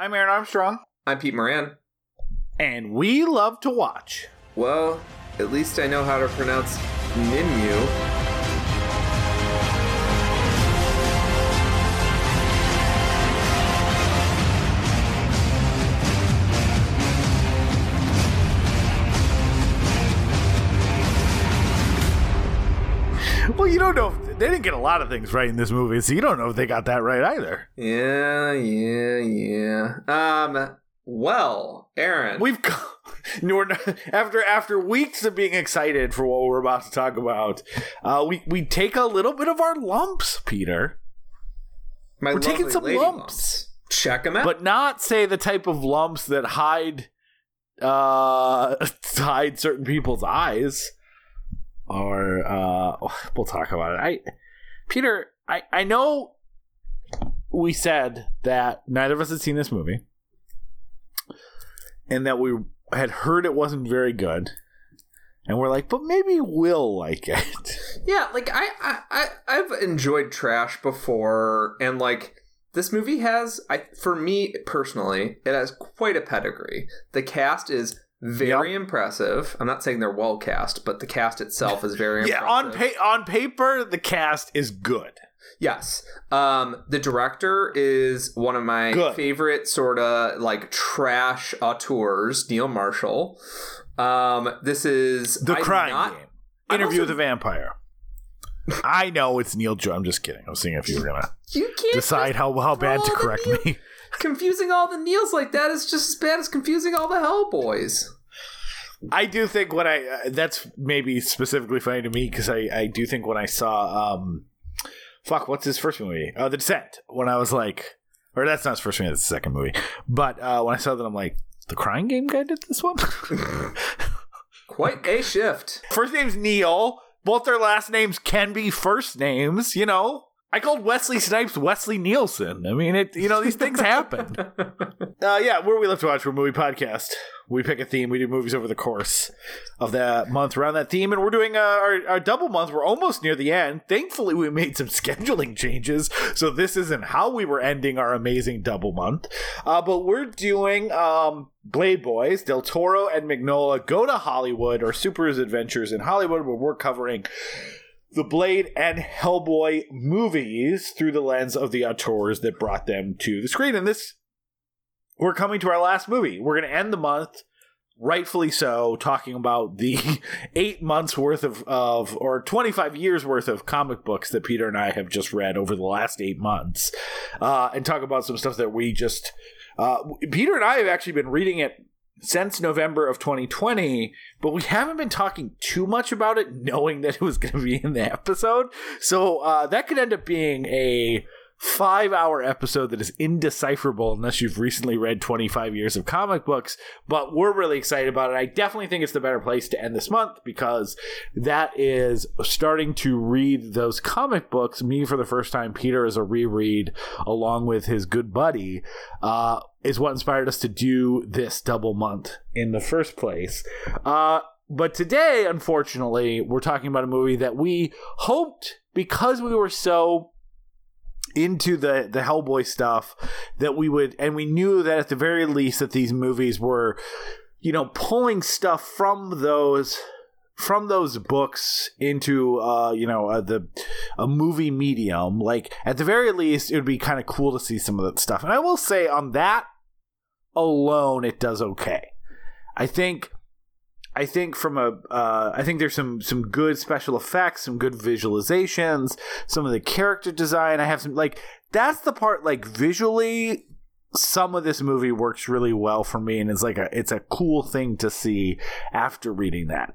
I'm Aaron Armstrong, I'm Pete Moran. and we love to watch. Well, at least I know how to pronounce Nimue. Well, you don't know. If, they didn't get a lot of things right in this movie, so you don't know if they got that right either. Yeah, yeah, yeah. Um, well, Aaron. We've got, we're not- after after weeks of being excited for what we're about to talk about, uh, we we take a little bit of our lumps, Peter, my we're taking some lady lumps. Check them out. but not say the type of lumps that hide uh hide certain people's eyes or uh we'll talk about it i peter i i know we said that neither of us had seen this movie and that we had heard it wasn't very good and we're like but maybe we'll like it yeah, like I, I, I, I've enjoyed trash before, and like this movie has, I, for me personally, it has quite a pedigree. The cast is very impressive. I'm not saying they're well cast, but the cast itself is very impressive. yeah impressive. on pa- on paper the cast is good Yes. Um, the director is one of my Good. favorite sort of like trash auteurs, Neil Marshall. Um, this is The I'm Crime not- Game. I'm Interview also- with a Vampire. I know it's Neil. I'm just kidding. I was seeing if you were gonna You decide how how bad to correct me. Confusing all the Neils like that is just as bad as confusing all the Hellboys. I do think when I uh, that's maybe specifically funny to me because I I do think when I saw um fuck what's his first movie uh The Descent when I was like or that's not his first movie that's the second movie but uh when I saw that I'm like the Crying Game guy did this one. Quite a shift. First name's Neil. Both their last names can be first names, you know. I called Wesley Snipes Wesley Nielsen. I mean, it. You know, these things happen. Uh, yeah, where we love to watch we're a movie podcast. We pick a theme. We do movies over the course of that month around that theme, and we're doing uh, our our double month. We're almost near the end. Thankfully, we made some scheduling changes, so this isn't how we were ending our amazing double month. Uh, but we're doing um, Blade Boys, Del Toro, and Mignola go to Hollywood or Super's Adventures in Hollywood, where we're covering the Blade and Hellboy movies through the lens of the auteurs that brought them to the screen. And this, we're coming to our last movie. We're going to end the month, rightfully so, talking about the eight months worth of, of, or 25 years worth of comic books that Peter and I have just read over the last eight months, uh, and talk about some stuff that we just, uh, Peter and I have actually been reading it since November of 2020, but we haven't been talking too much about it, knowing that it was going to be in the episode. So uh, that could end up being a five hour episode that is indecipherable unless you've recently read 25 years of comic books. But we're really excited about it. I definitely think it's the better place to end this month because that is starting to read those comic books. Me for the first time, Peter is a reread along with his good buddy. Uh, is what inspired us to do this double month in the first place. Uh, but today, unfortunately, we're talking about a movie that we hoped because we were so into the the Hellboy stuff that we would and we knew that at the very least that these movies were you know pulling stuff from those from those books into uh you know uh, the a movie medium. Like at the very least it would be kind of cool to see some of that stuff. And I will say on that alone it does okay. I think I think from a, uh, I think there's some some good special effects, some good visualizations, some of the character design. I have some like that's the part like visually. Some of this movie works really well for me, and it's like a it's a cool thing to see after reading that.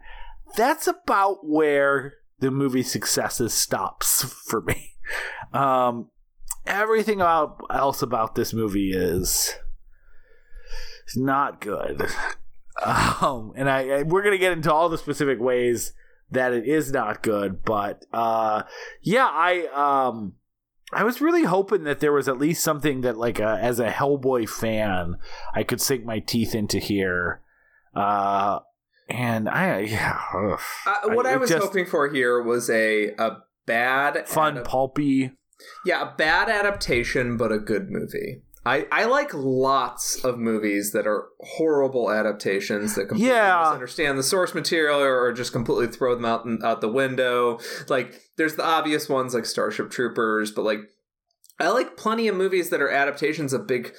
That's about where the movie successes stops for me. Um, everything else about this movie is not good. Um, and I, I we're gonna get into all the specific ways that it is not good, but uh, yeah, I um, I was really hoping that there was at least something that, like, uh, as a Hellboy fan, I could sink my teeth into here. Uh, and I, yeah, ugh. Uh, what I, it was just- hoping for here was a a bad fun, adap- pulpy. yeah, a bad adaptation, but a good movie. I, I like lots of movies that are horrible adaptations that completely Yeah. misunderstand the source material or, or just completely throw them out out the window. Like there's the obvious ones like Starship Troopers, but like I like plenty of movies that are adaptations of big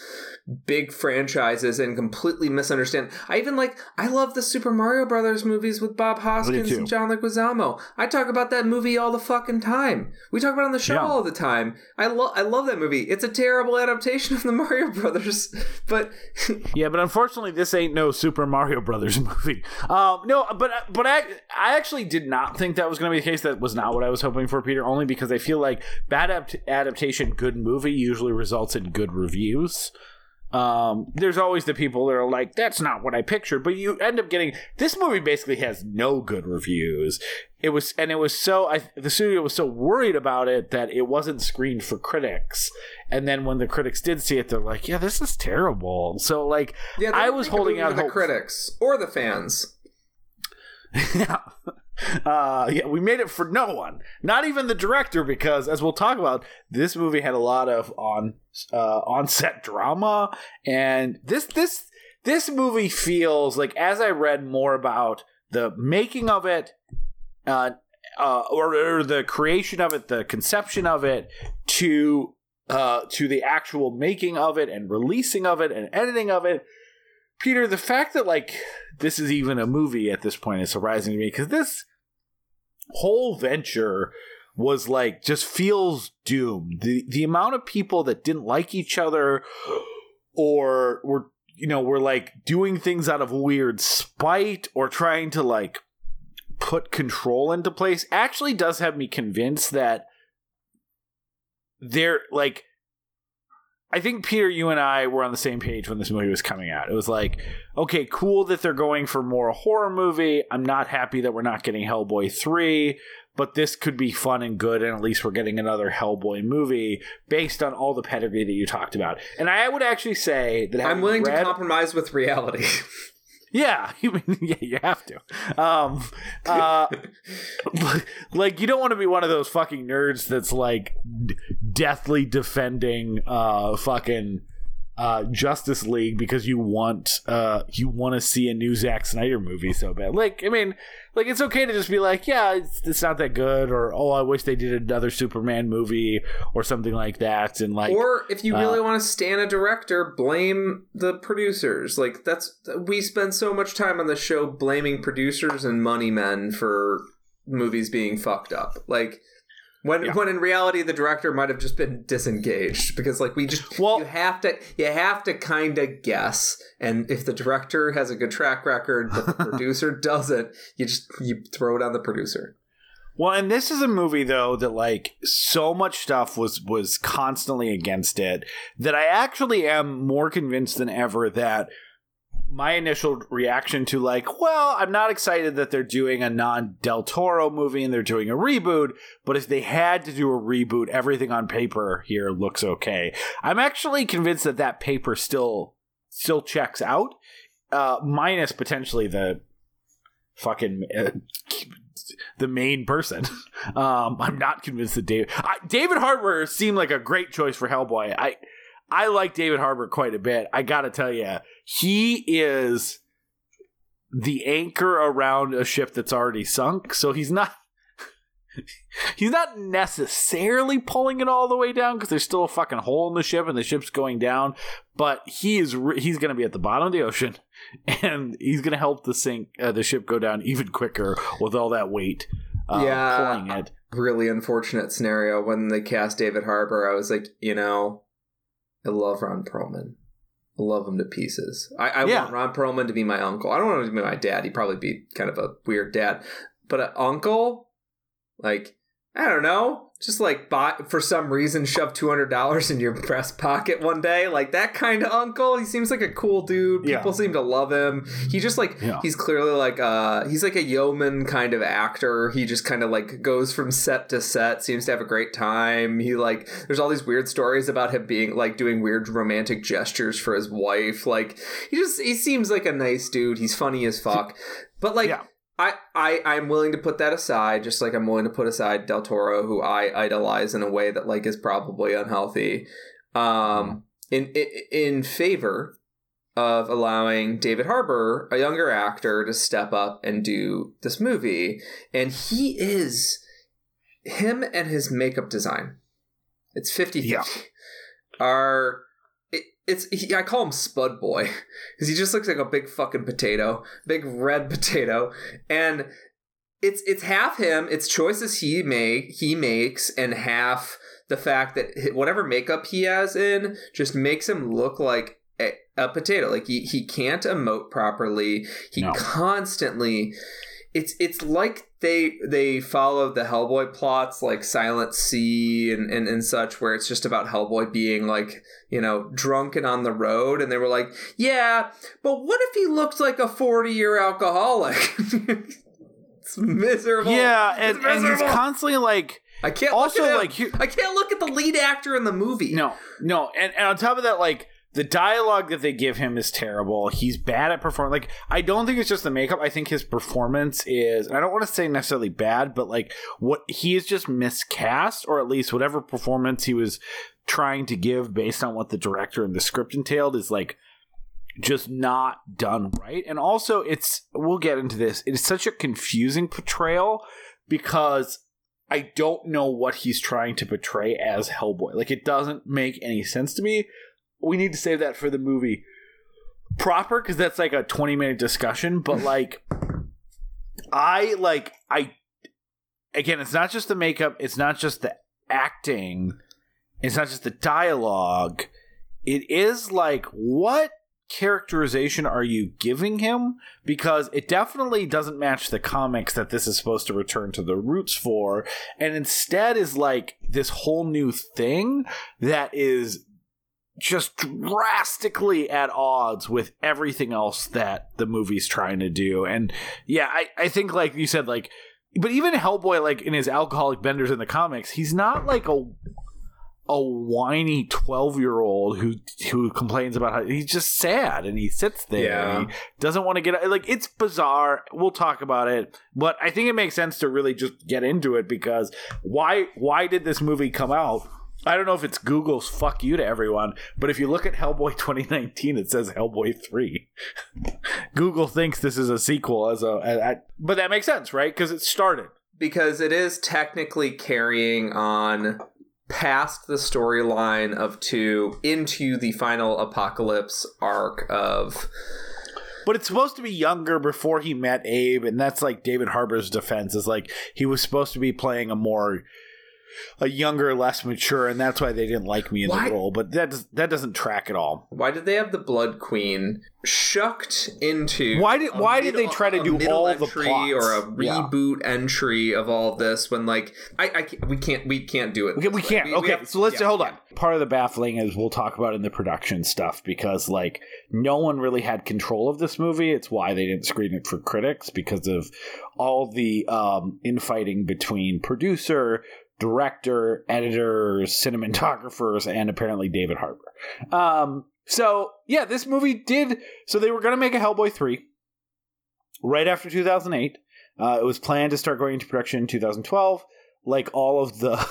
big franchises and completely misunderstand. I even like I love the Super Mario Brothers movies with Bob Hoskins and John Leguizamo. I talk about that movie all the fucking time. We talk about it on the show Yeah. all the time. I love I love that movie. It's a terrible adaptation of the Mario Brothers, but Yeah, but unfortunately, this ain't no Super Mario Brothers movie. Um, no, but but I I actually did not think that was going to be the case. That was not what I was hoping for, Peter. Only because I feel like bad adapt- adaptation, good movie usually results in good reviews. Um, there's always the people that are like, "That's not what I pictured," but you end up getting this movie. Basically, has no good reviews. It was, and it was so. I, the studio was so worried about it that it wasn't screened for critics. And then when the critics did see it, they're like, "Yeah, this is terrible." So like, yeah, I was holding out the hope. critics or the fans. Yeah. Uh, yeah, we made it for no one, not even the director, because as we'll talk about, this movie had a lot of on uh, on-set drama, and this this this movie feels like as I read more about the making of it, uh, uh, or, or the creation of it, the conception of it, to uh, to the actual making of it and releasing of it and editing of it. Peter, the fact that like this is even a movie at this point is surprising to me because this whole venture was like just feels doomed. The the amount of people that didn't like each other or were you know were like doing things out of weird spite or trying to like put control into place actually does have me convinced that they're like I think Peter, you and I were on the same page when this movie was coming out. It was like, okay, cool that they're going for more horror movie. I'm not happy that we're not getting Hellboy 3, but this could be fun and good, and at least we're getting another Hellboy movie based on all the pedigree that you talked about. And I would actually say that I'm willing read- to compromise with reality. yeah, you yeah, you have to. Um, uh, like you don't want to be one of those fucking nerds that's like d- deathly defending uh fucking uh Justice League because you want uh you want to see a new Zack Snyder movie so bad. Like I mean, like it's okay to just be like, yeah, it's, it's not that good, or oh, I wish they did another Superman movie or something like that, and like or if you really uh, want to stand a director, blame the producers. Like that's we spend so much time on the show blaming producers and money men for movies being fucked up. Like when Yeah. when in reality the director might have just been disengaged because like we just Well- you have to you have to kind of guess and if the director has a good track record but the producer doesn't you just you throw it on the producer. Well, and this is a movie though that like so much stuff was was constantly against it that I actually am more convinced than ever that my initial reaction to like, well, I'm not excited that they're doing a non Del Toro movie and they're doing a reboot, but if they had to do a reboot, everything on paper here looks okay. I'm actually convinced that that paper still still checks out, uh, minus potentially the fucking uh, the main person. Um, I'm not convinced that David I, David Harbour seemed like a great choice for Hellboy. I I like David Harbour quite a bit. I got to tell you, he is the anchor around a ship that's already sunk. So he's not he's not necessarily pulling it all the way down because there's still a fucking hole in the ship and the ship's going down. But he is re- he's going to be at the bottom of the ocean, and he's going to help the sink uh, the ship go down even quicker with all that weight. Uh, Yeah. pulling it. really unfortunate scenario when they cast David Harbour. I was like, you know, I love Ron Perlman. Love him to pieces. I, I Yeah. want Ron Perlman to be my uncle. I don't want him to be my dad. He'd probably be kind of a weird dad. But an uncle, like, I don't know, just like buy, for some reason shove $200 in your breast pocket one day. Like that kind of uncle. He seems like a cool dude. Yeah. People seem to love him. He just like, Yeah. he's clearly like uh he's like a yeoman kind of actor he just kind of like goes from set to set seems to have a great time he like there's all these weird stories about him being like doing weird romantic gestures for his wife like he just he seems like a nice dude he's funny as fuck but like Yeah. I, I I'm willing to put that aside, just like I'm willing to put aside Del Toro, who I idolize in a way that like is probably unhealthy. Um, in in favor of allowing David Harbour, a younger actor, to step up and do this movie. And he is him and his makeup design. It's 50 Yeah. Are it's he, I call him Spud Boy because he just looks like a big fucking potato, big red potato, and it's it's half him, it's choices he make he makes, and half the fact that whatever makeup he has in just makes him look like a, a potato. Like he, he can't emote properly. He No. constantly it's it's like they they followed the Hellboy plots like Silent Sea and, and, and such where it's just about Hellboy being like, you know, drunk and on the road and they were like, Yeah, but what if he looked like a forty year alcoholic? it's miserable. Yeah, and, and he's constantly like I can't also look at him. like I can't look at the lead actor in the movie. no, no, and, and on top of that, like the dialogue that they give him is terrible. He's bad at performing. Like I don't think it's just the makeup. I think his performance is. I don't want to say necessarily bad, but like what he is just miscast, or at least whatever performance he was trying to give based on what the director and the script entailed is like just not done right. And also, it's we'll get into this. It is such a confusing portrayal because I don't know what he's trying to portray as Hellboy. Like it doesn't make any sense to me. We need to save that for the movie proper because that's like a 20 minute discussion, but like I like I again, it's not just the makeup, it's not just the acting, it's not just the dialogue. It is like what characterization are you giving him? Because it definitely doesn't match the comics that this is supposed to return to the roots for, and instead is like this whole new thing that is just drastically at odds with everything else that the movie's trying to do. And yeah, I, I think like you said, like but even Hellboy, like in his alcoholic benders in the comics, he's not like a a whiny twelve year old who who complains about how he's just sad and he sits there Yeah. and he doesn't want to get like it's bizarre. We'll talk about it, but I think it makes sense to really just get into it because why why did this movie come out? I don't know if it's Google's fuck you to everyone, but if you look at Hellboy 2019, it says Hellboy 3. Google thinks this is a sequel as a, a, a- but that makes sense, right? Because it started. because it is technically carrying on past the storyline of two into the final apocalypse arc of But it's supposed to be younger before he met Abe, and that's like David Harbour's defense is like he was supposed to be playing a more a younger, less mature, and that's why they didn't like me in Why- the role. But that does, that doesn't track at all. why did they have the blood queen shucked into Why did- why did they try to do middle all the plots? or a Yeah. reboot entry of all of this when like I, I can't- we can't we can't do it Okay, we can't. okay, have- so let's yeah, hold yeah. on. Part of the baffling is we'll talk about in the production stuff because like no one really had control of this movie. It's why they didn't screen it for critics because of all the um, infighting between producer, director, editors, cinematographers, and apparently David Harbour. Um, so yeah, this movie did. So they were going to make a Hellboy three right after 2008. Uh, it was planned to start going into production in 2012 like all of the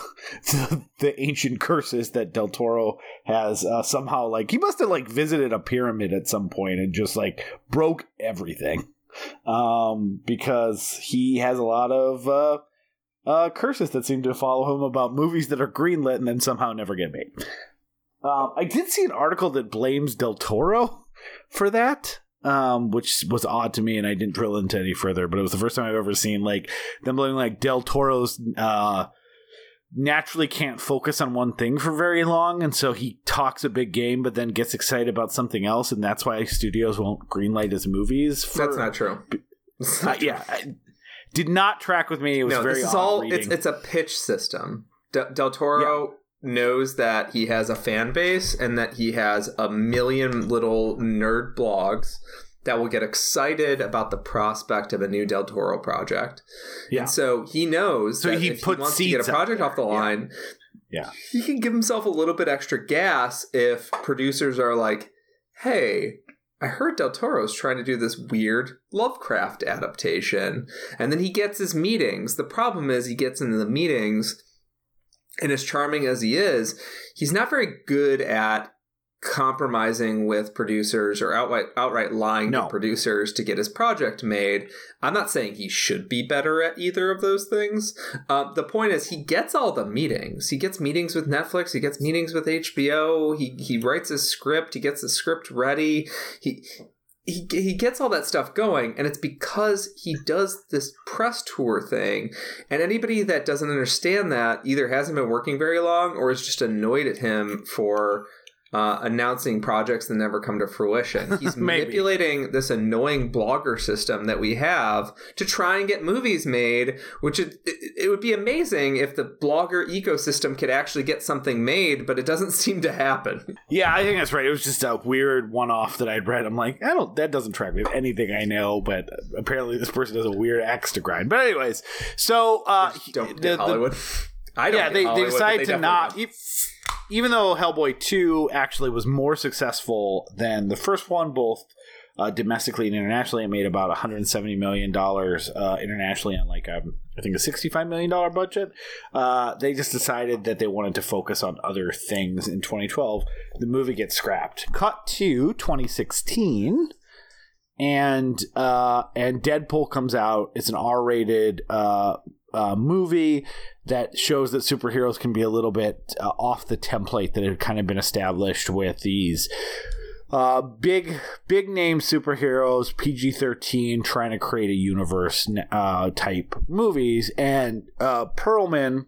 the, the ancient curses that Del Toro has uh, somehow like he must have like visited a pyramid at some point and just like broke everything um because he has a lot of uh uh curses that seem to follow him about movies that are greenlit and then somehow never get made um i did see an article that blames del toro for that um, which was odd to me, and I didn't drill into any further. But it was the first time I've ever seen like them blaming like Del Toro's uh, naturally can't focus on one thing for very long, and so he talks a big game, but then gets excited about something else, and that's why studios won't greenlight his movies. For, That's not true. Uh, yeah, I- did not track with me. It was no, very this is all reading. it's it's a pitch system. De- Del Toro knows that he has a fan base and that he has a million little nerd blogs that will get excited about the prospect of a new Del Toro project. Yeah. And so he knows So that he if puts he wants to get a project off the Yeah. line, Yeah. he can give himself a little bit extra gas if producers are like, "Hey, I heard Del Toro's trying to do this weird Lovecraft adaptation. And then he gets his meetings. The problem is he gets into the meetings, and as charming as he is, he's not very good at compromising with producers or outright outright lying No. to producers to get his project made. I'm not saying he should be better at either of those things. Uh, the point is, he gets all the meetings. He gets meetings with Netflix. He gets meetings with HBO. He he writes his script. He gets the script ready. He he he gets all that stuff going and it's because he does this press tour thing and anybody that doesn't understand that either hasn't been working very long or is just annoyed at him for uh, announcing projects that never come to fruition. He's manipulating this annoying blogger system that we have to try and get movies made, which it, it, it would be amazing if the blogger ecosystem could actually get something made, but it doesn't seem to happen. Yeah, I think that's right. It was just a weird one-off that I'd read. I'm like, I don't. That doesn't track with anything I know. But apparently, this person has a weird axe to grind. But anyways, so uh, Don't the- get the- Hollywood. I don't yeah, they, they Hollywood, but decided to not. don't. Even though Hellboy two actually was more successful than the first one, both uh, domestically and internationally, it made about 170 million dollars uh, internationally on like a, I think a 65 million dollar budget. Uh, they just decided that they wanted to focus on other things in 2012. The movie gets scrapped. Cut to 2016 and uh, and Deadpool comes out. It's an R-rated uh, uh, movie that shows that superheroes can be a little bit uh, off the template that had kind of been established with these uh, big big name superheroes, PG thirteen, trying to create a universe uh, type movies, and uh, Perlman.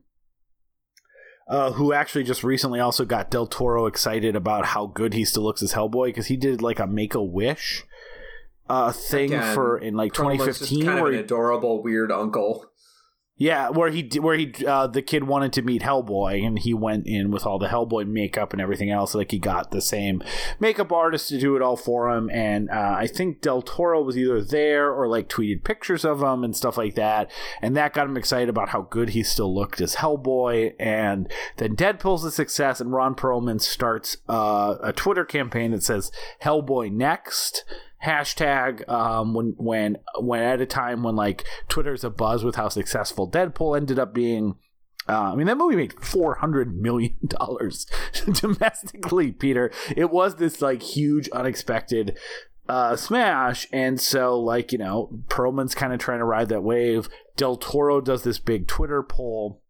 Uh, who actually just recently also got Del Toro excited about how good he still looks as Hellboy because he did like a Make a Wish uh, thing Again, for in like Perlman's 2015 kind of where an adorable weird uncle. Yeah where he where he uh, the kid wanted to meet Hellboy and he went in with all the Hellboy makeup and everything else like he got the same makeup artist to do it all for him and uh, I think Del Toro was either there or like tweeted pictures of him and stuff like that and that got him excited about how good he still looked as Hellboy and then Deadpool's a success and Ron Perlman starts uh, a Twitter campaign that says Hellboy next hashtag um, when when when at a time when like Twitter's a buzz with how successful Deadpool ended up being. Uh, I mean, that movie made four hundred million dollars domestically. Peter, it was this like huge, unexpected uh, smash, and so like you know, Perlman's kind of trying to ride that wave. Del Toro does this big Twitter poll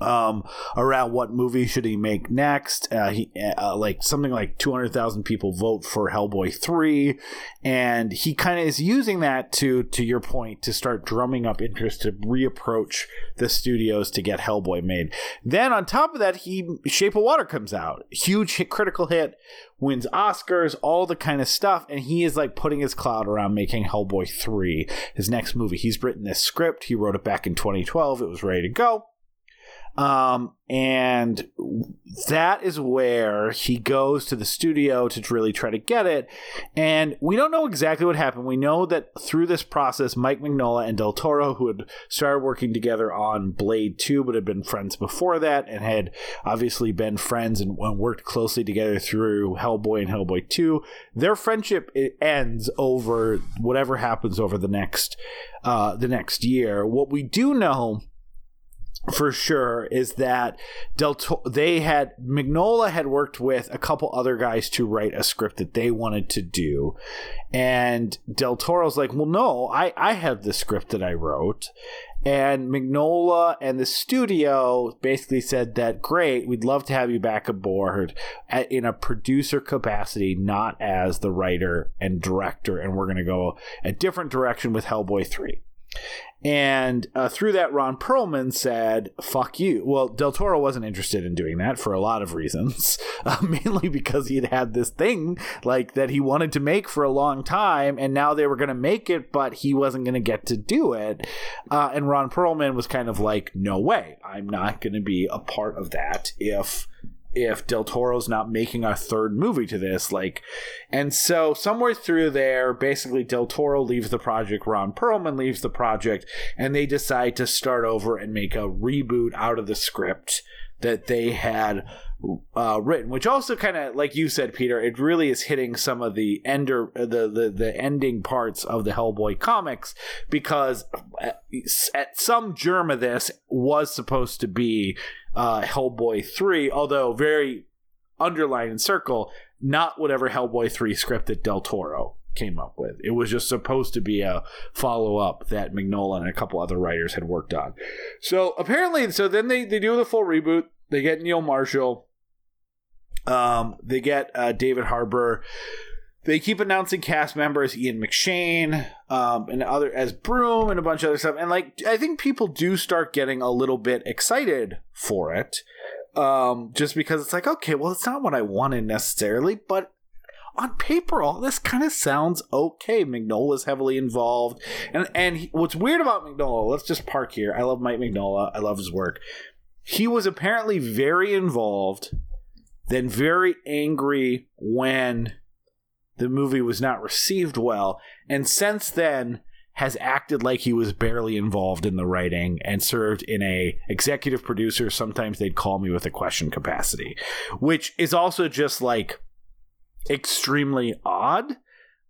um around what movie should he make next. Uh he uh, like something like 200,000 people vote for Hellboy 3 and he kind of is using that to to your point to start drumming up interest to reapproach the studios to get Hellboy made. Then on top of that he Shape of Water comes out. Huge hit, critical hit wins Oscars all the kind of stuff. And he is like putting his cloud around making Hellboy 3 his next movie. He's written this script. He wrote it back in 2012 it was ready to go um, and that is where he goes to the studio to really try to get it. And we don't know exactly what happened. We know that through this process, Mike Mignola and Del Toro, who had started working together on Blade 2, but had been friends before that and had obviously been friends and, worked closely together through Hellboy and Hellboy 2, their friendship ends over whatever happens over the next uh, the next year. What we do know for sure is that Del to- they had Mignola had worked with a couple other guys to write a script that they wanted to do. And Del Toro's like well no I I have the script that I wrote. And Mignola and the studio basically said that great we'd love to have you back aboard at, in a producer capacity not as the writer and director and we're going to go a different direction with Hellboy 3 and uh, through that, Ron Perlman said, fuck you. Well, Del Toro wasn't interested in doing that for a lot of reasons, uh, mainly because he had had this thing like that he wanted to make for a long time, and now they were going to make it, but he wasn't going to get to do it. Uh, and Ron Perlman was kind of like, no way, I'm not going to be a part of that if if Del Toro's not making a third movie to this. Like, and so somewhere through there, basically Del Toro leaves the project, Ron Perlman leaves the project, and they decide to start over and make a reboot out of the script that they had uh, written, which also kind of, like you said, Peter, it really is hitting some of the ender, the, the the ending parts of the Hellboy comics because at, at some germ of this was supposed to be uh, Hellboy three, although very underline and circle, not whatever Hellboy 3 script that Del Toro came up with. It was just supposed to be a follow up that Mignola and a couple other writers had worked on. So apparently, so then they, they do the full reboot. They get Neil Marshall. Um, they get uh, David Harbour. They keep announcing cast members Ian McShane um, and other as Broom and a bunch of other stuff. And like I think people do start getting a little bit excited for it. Um, just because it's like, okay, well, it's not what I wanted necessarily, but on paper, all this kind of sounds okay. Mignola's heavily involved, and and he, what's weird about Mignola? Let's just park here. I love Mike Mignola. I love his work. He was apparently very involved, then very angry when the movie was not received well, and since then has acted like he was barely involved in the writing and served in a executive producer sometimes they'd call me with a question capacity which is also just like extremely odd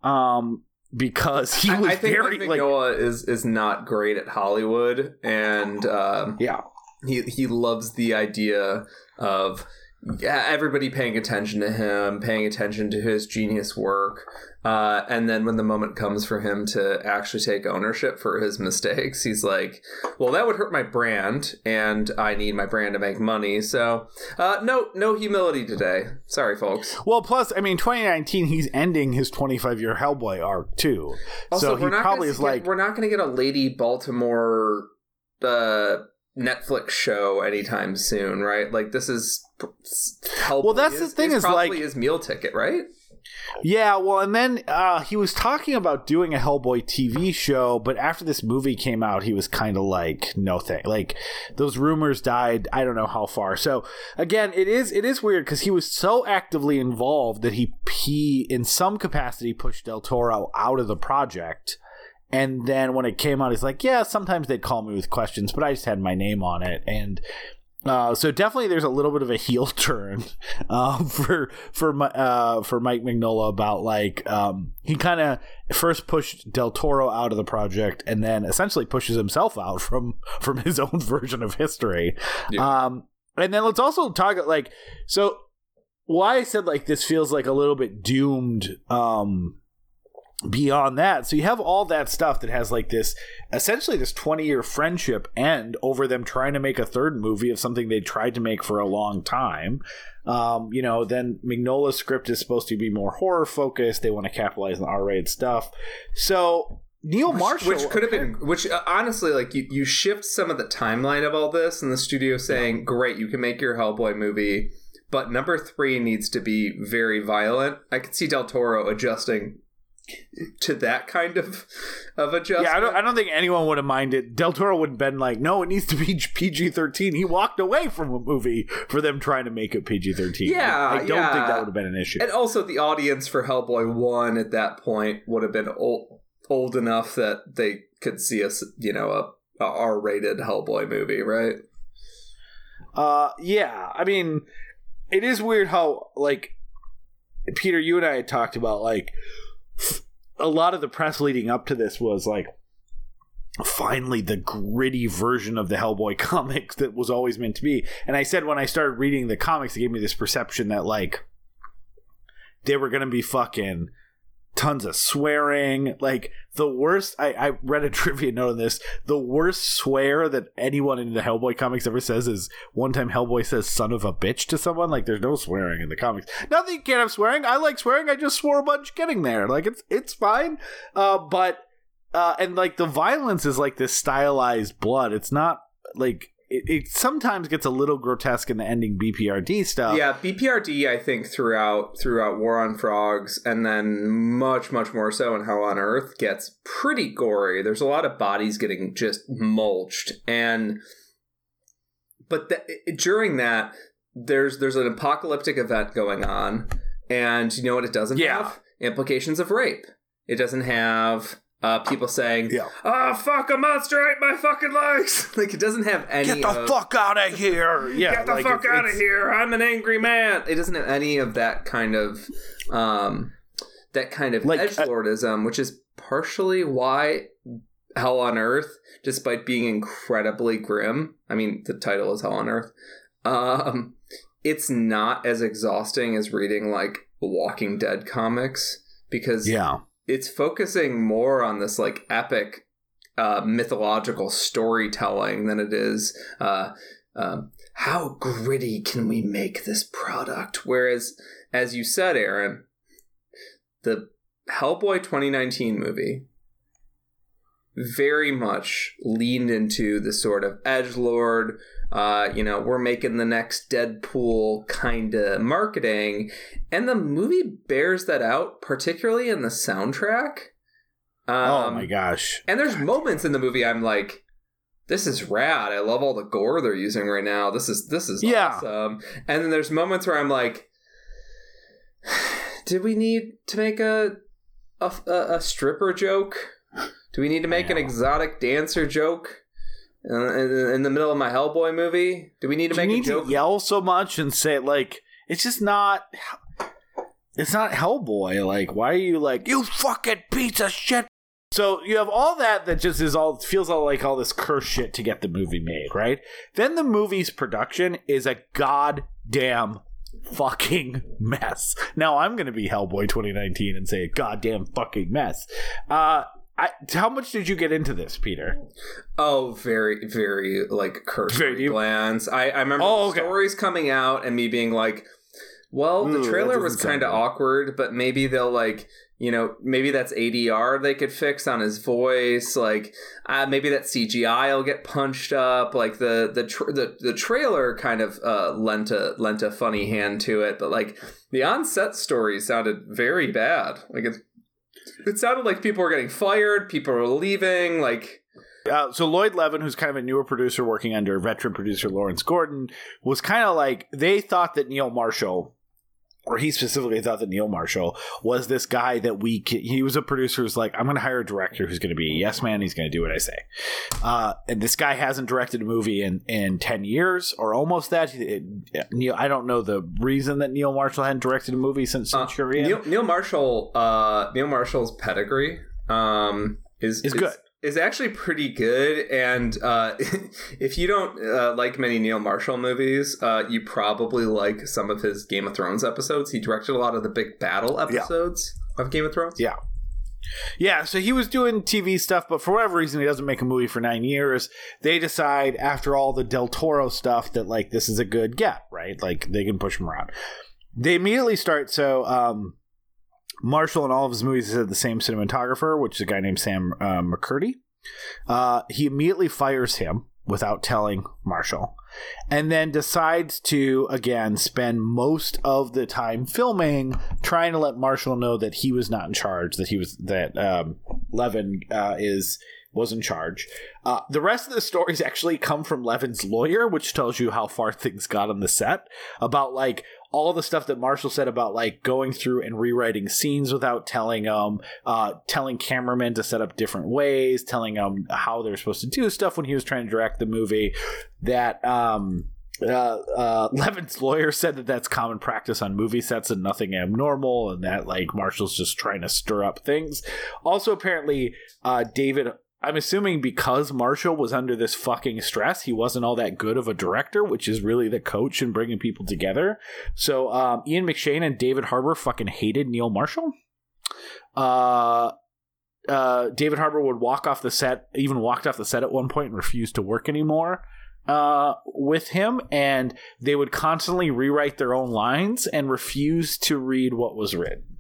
um because he was I, I think very like Mignola is is not great at Hollywood, and um, yeah. he he loves the idea of everybody paying attention to him, paying attention to his genius work. Uh, and then when the moment comes for him to actually take ownership for his mistakes, he's like, well, that would hurt my brand, and I need my brand to make money. So, uh, no, no humility today. Sorry, folks. well plus i mean 2019 he's ending his 25 year hellboy arc too so he we're not probably gonna is get- like we're not going to get a Lady Baltimore uh, Netflix show anytime soon, right? Like this is Well, that's the is- thing is, probably like- his meal ticket, right? Yeah, well, and then uh, he was talking about doing a Hellboy TV show, but after this movie came out, he was kind of like, no thank. Like those rumors died. I don't know how far. So again, it is it is weird because he was so actively involved that he he in some capacity pushed Del Toro out of the project. And then when it came out, he's like, yeah, sometimes they'd call me with questions, but I just had my name on it. And uh, so definitely, there's a little bit of a heel turn um, for for uh, for Mike Mignola about like um, he kind of first pushed Del Toro out of the project and then essentially pushes himself out from from his own version of history. Yeah. Um, and then let's also talk like so. Why I said like this feels like a little bit doomed. Um, beyond that. So you have all that stuff that has like this essentially this 20 year friendship end over them trying to make a third movie of something they tried to make for a long time. Um, you know then mignola's script is supposed to be more horror focused they want to capitalize on r-rated stuff. So neil marshall which could have been which uh, honestly like you, you shift some of the timeline of all this and the studio saying great you can make your hellboy movie but number three needs to be very violent. I could see del toro adjusting to that kind of of adjustment yeah, I don't, I don't think anyone would have minded. Del Toro would have been like, no, it needs to be PG 13. He walked away from a movie for them trying to make it PG 13. Yeah, I, I don't yeah. think that would have been an issue. and also the audience for hellboy 1 at that point would have been old, old enough that they could see us you know a, a r-rated hellboy movie right Uh, yeah. I mean, it is weird how like Peter, you and I had talked about like a lot of the press leading up to this was like finally the gritty version of the Hellboy comics that was always meant to be. And I said when I started reading the comics, it gave me this perception that like they were gonna be fucking tons of swearing. Like the worst I, I read a trivia note on this. The worst swear that anyone in the Hellboy comics ever says is one time Hellboy says son of a bitch to someone. Like there's no swearing in the comics. Not that you can't have swearing. I like swearing. I just swore a bunch getting there. Like it's it's fine. Uh but uh and like the violence is like this stylized blood. It's not like it, it sometimes gets a little grotesque in the ending BPRD stuff. yeah bprd i think throughout throughout war on frogs and then much much more so in hell on earth gets pretty gory there's a lot of bodies getting just mulched and but th- during that there's there's an apocalyptic event going on and you know what it doesn't Yeah. have implications of rape it doesn't have uh, people saying Yeah. oh fuck a monster ate my fucking legs like it doesn't have any Get the of- fuck out of here! Yeah, Get the like, fuck out of here! I'm an angry man. It doesn't have any of that kind of, um, that kind of Like, uh, edge lordism, which is partially why Hell on Earth, despite being incredibly grim, I mean the title is Hell on Earth, um, it's not as exhausting as reading like Walking Dead comics because Yeah. It's focusing more on this like epic uh, mythological storytelling than it is uh, um, how gritty can we make this product? Whereas as you said aaron the hellboy 2019 movie very much leaned into the sort of edge lord uh, you know we're making the next deadpool kind of marketing and the movie bears that out particularly in the soundtrack um, oh my gosh. and there's moments in the movie I'm like, this is rad. I love all the gore they're using right now. This is this is Yeah. awesome. And then there's moments where I'm like, did we need to make a, a, a stripper joke? Do we need to make an exotic dancer joke in, in, the middle of my Hellboy movie? Do we need to Do you make need a joke? to yell so much and say like it's just not it's not Hellboy. Like, why are you like, you fucking piece of shit? So you have all that that just is all feels all like all this curse shit to get the movie made, right? Then the movie's production is a goddamn fucking mess. Now I'm gonna be Hellboy 2019 and say a goddamn fucking mess. Uh I, how much did you get into this, Peter? Oh, very, very like cursory Very deep. glance. I, I remember Oh, okay. stories coming out and me being like, well, the Ooh, that trailer was kind of awkward, but maybe they'll like, you know, maybe that's ADR they could fix on his voice. Like, uh, maybe that CGI will get punched up. Like the the tr the, the trailer kind of uh, lent a lent a funny hand to it, but like the on set story sounded very bad. Like it, it sounded like people were getting fired, people were leaving. Like Uh, so Lloyd Levin, who's kind of a newer producer working under veteran producer Lawrence Gordon, was kind of like they thought that Neil Marshall, or he specifically thought that Neil Marshall was this guy that we. He was a producer who's like, I'm going to hire a director who's going to be a yes man. He's going to do what I say. Uh, and this guy hasn't directed a movie in in ten years or almost that. It- Neil, I don't know the reason that Neil Marshall hadn't directed a movie since Uh, Centurion. Neil, Neil Marshall, uh, Neil Marshall's pedigree um, is Is good. Is actually pretty good, and uh, if you don't uh, like many Neil Marshall movies, uh, you probably like some of his Game of Thrones episodes. He directed a lot of the big battle episodes of Game of Thrones. Yeah. Yeah, so he was doing TV stuff, but for whatever reason, he doesn't make a movie for nine years. They decide after all the Del Toro stuff that like this is a good get, right? Like they can push him around. They immediately start. So um, Marshall in all of his movies has had the same cinematographer, which is a guy named Sam uh, McCurdy. Uh, he immediately fires him without telling Marshall, and then decides to again spend most of the time filming trying to let Marshall know that he was not in charge, that he was that um, Levin uh, is was in charge. Uh, the rest of the stories actually come from Levin's lawyer, which tells you how far things got on the set about like all the stuff that Marshall said about like going through and rewriting scenes without telling um uh telling cameramen to set up different ways, telling them how they're supposed to do stuff when he was trying to direct the movie. That um uh, uh, Levin's lawyer said that that's common practice on movie sets and nothing abnormal, and that like Marshall's just trying to stir up things. Also, apparently, uh, David. I'm assuming because Marshall was under this fucking stress, he wasn't all that good of a director, which is really the coach in bringing people together. So um, Ian McShane and David Harbour fucking hated Neil Marshall. Uh, uh, David Harbour would walk off the set, even walked off the set at one point and refused to work anymore uh, with him, and they would constantly rewrite their own lines and refuse to read what was written.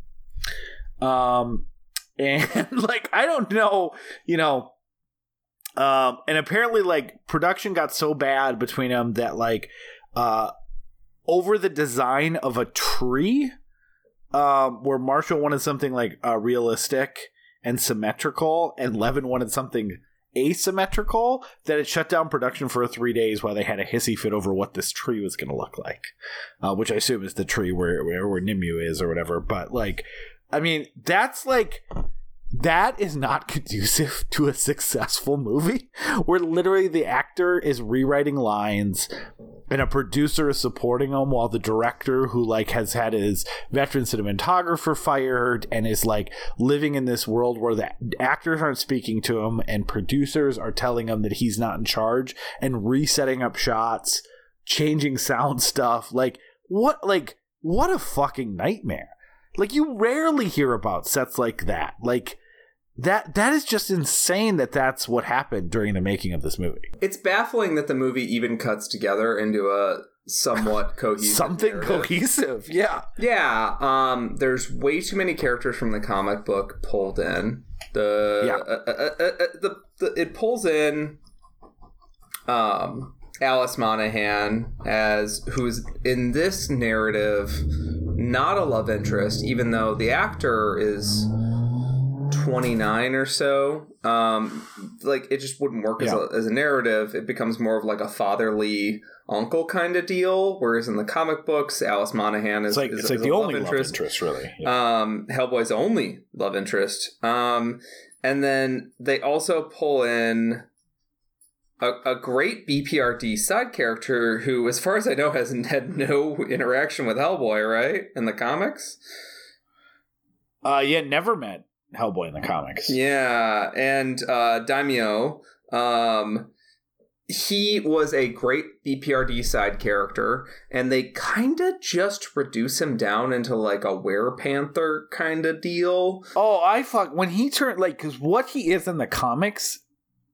Um, and like I don't know, you know. Um, and apparently, like production got so bad between them that like, uh, over the design of a tree, um, where Marshall wanted something like uh, realistic and symmetrical, and Levin wanted something asymmetrical, that it shut down production for three days while they had a hissy fit over what this tree was going to look like, uh, which I assume is the tree where, where where Nimue is or whatever. But like, I mean, that's like that is not conducive to a successful movie where literally the actor is rewriting lines and a producer is supporting him while the director who like has had his veteran cinematographer fired and is like living in this world where the actors aren't speaking to him and producers are telling him that he's not in charge and resetting up shots changing sound stuff like what like what a fucking nightmare. Like you rarely hear about sets like that. Like that that is just insane that that's what happened during the making of this movie. It's baffling that the movie even cuts together into a somewhat cohesive Something narrative. cohesive. Yeah. Yeah, um, there's way too many characters from the comic book pulled in. The Yeah. uh, uh, uh, uh, the, the it pulls in um, Alice Monaghan as who's in this narrative not a love interest, even though the actor is 29 or so. Um, like it just wouldn't work as, Yeah. a, as a narrative. It becomes more of like a fatherly uncle kind of deal. Whereas in the comic books, Alice Monaghan is It's like is, it's like the only love interest, really. Yeah. um, Hellboy's only love interest. Um, and then they also pull in a, a great BPRD side character who, as far as I know, has had no interaction with Hellboy, right? In the comics? Uh, yeah, never met Hellboy in the comics. Yeah, and uh, Daimio, um, he was a great BPRD side character, and they kind of just reduce him down into like a werepanther kind of deal. Oh, I fuck when he turned like because what he is in the comics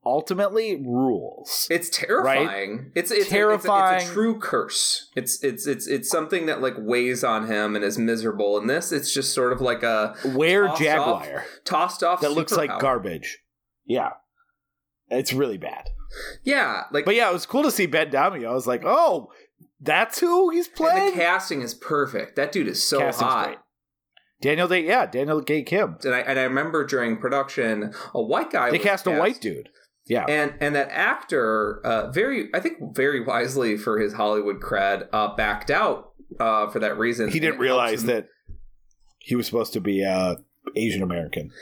ultimately rules. It's terrifying. It's, it's Terrifying. It's, a, it's a true curse. It's it's it's it's something that like weighs on him and is miserable. In this, it's just sort of like a Where tossed Jaguar tossed off that looks like garbage. Yeah, it's really bad. Yeah, like But yeah, it was cool to see Ben Daimio. I was like, oh, that's who he's and playing. the casting is perfect. That dude is so Casting's hot. great. Daniel Dae, yeah, Daniel Dae Kim. and I and I remember during production, a white guy. They cast a white dude. Yeah, and and that actor, uh, very I think very wisely for his Hollywood cred, uh, backed out uh, for that reason. he didn't it realize that he was supposed to be uh, Asian American.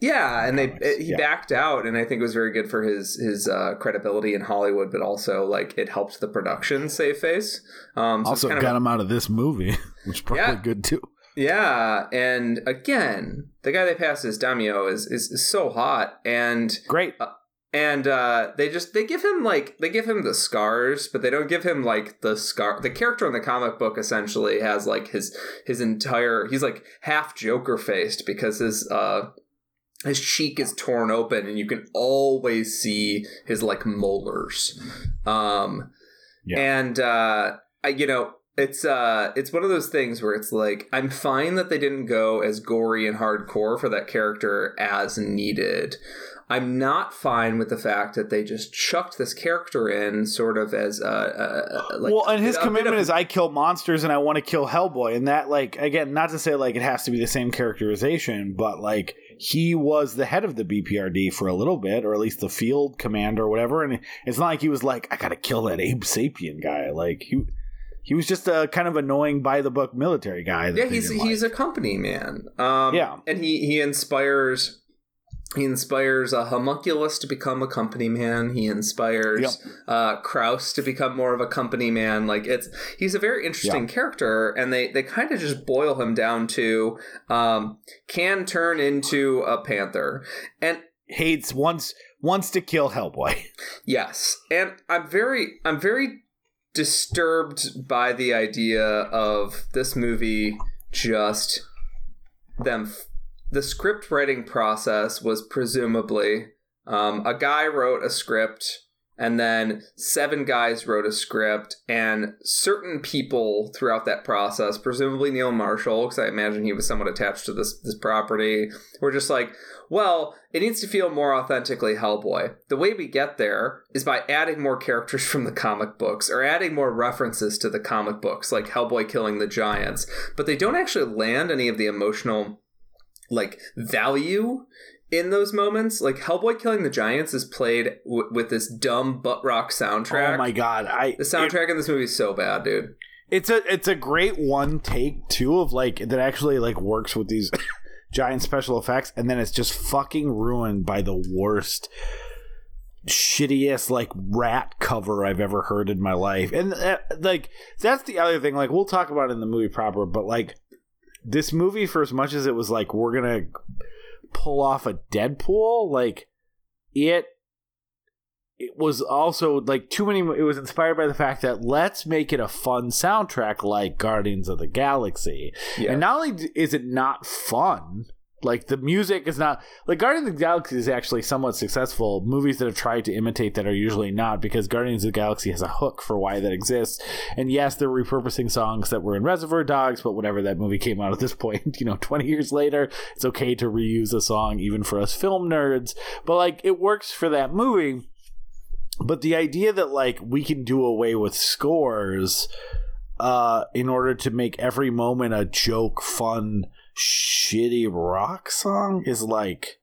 Yeah, and they comics, he yeah. backed out, and I think it was very good for his his uh, credibility in Hollywood, but also like it helped the production save face. Um, so also kind of got him out of this movie, which is probably Yeah. good too. Yeah, and again, the guy they passed as Daimio is, is is so hot, and Great. And uh, they just they give him like they give him the scars, but they don't give him like the scar. The character in the comic book essentially has like his his entire he's like half Joker faced because his uh his cheek is torn open and you can always see his like molars. Um, Yeah. and uh, I, you know. It's uh it's one of those things where it's like I'm fine that they didn't go as gory and hardcore for that character as needed. I'm not fine with the fact that they just chucked this character in sort of as a, a, a like well, and his a commitment of- is I kill monsters and I want to kill Hellboy, and that like again, not to say like it has to be the same characterization, but like he was the head of the BPRD for a little bit, or at least the field commander or whatever, and it's not like he was like I gotta kill that Abe Sapien guy. Like he he was just a kind of annoying by the book military guy. Yeah he's he's like. a company man um Yeah. and he he inspires he inspires a homunculus to become a company man. He inspires uh kraus to become more of a company man. Like it's he's a very interesting character and they they kind of just boil him down to um can turn into a panther. And hates wants wants to kill Hellboy. Yes, and I'm very I'm very disturbed by the idea of this movie just them the script writing process was presumably um, a guy wrote a script and then seven guys wrote a script and certain people throughout that process presumably neil marshall because i imagine he was somewhat attached to this this property were just like well it needs to feel more authentically hellboy. The way we get there is by adding more characters from the comic books or adding more references to the comic books like hellboy killing the giants. But they don't actually land any of the emotional like value in those moments like hellboy killing the giants is played w- with this dumb butt rock soundtrack Oh my god! I the soundtrack in this movie is so bad dude It's a it's a great one take too of like that actually like works with these giant special effects, and then it's just fucking ruined by the worst, shittiest like rat cover I've ever heard in my life. And uh, like that's the other thing. Like we'll talk about it in the movie proper, but like this movie, for as much as it was like we're gonna pull off a Deadpool, like it it was also like too many it was inspired by the fact that let's make it a fun soundtrack like Guardians of the Galaxy. Yeah. And not only is it not fun, like the music is not like Guardians of the Galaxy is actually somewhat successful. Movies that have tried to imitate that are usually not because Guardians of the Galaxy has a hook for why that exists. And yes, they're repurposing songs that were in Reservoir Dogs, but whatever that movie came out at this point, you know, 20 years later, it's okay to reuse a song even for us film nerds. But like it works for that movie. But the idea that like we can do away with scores uh in order to make every moment a joke, fun, shitty rock song is like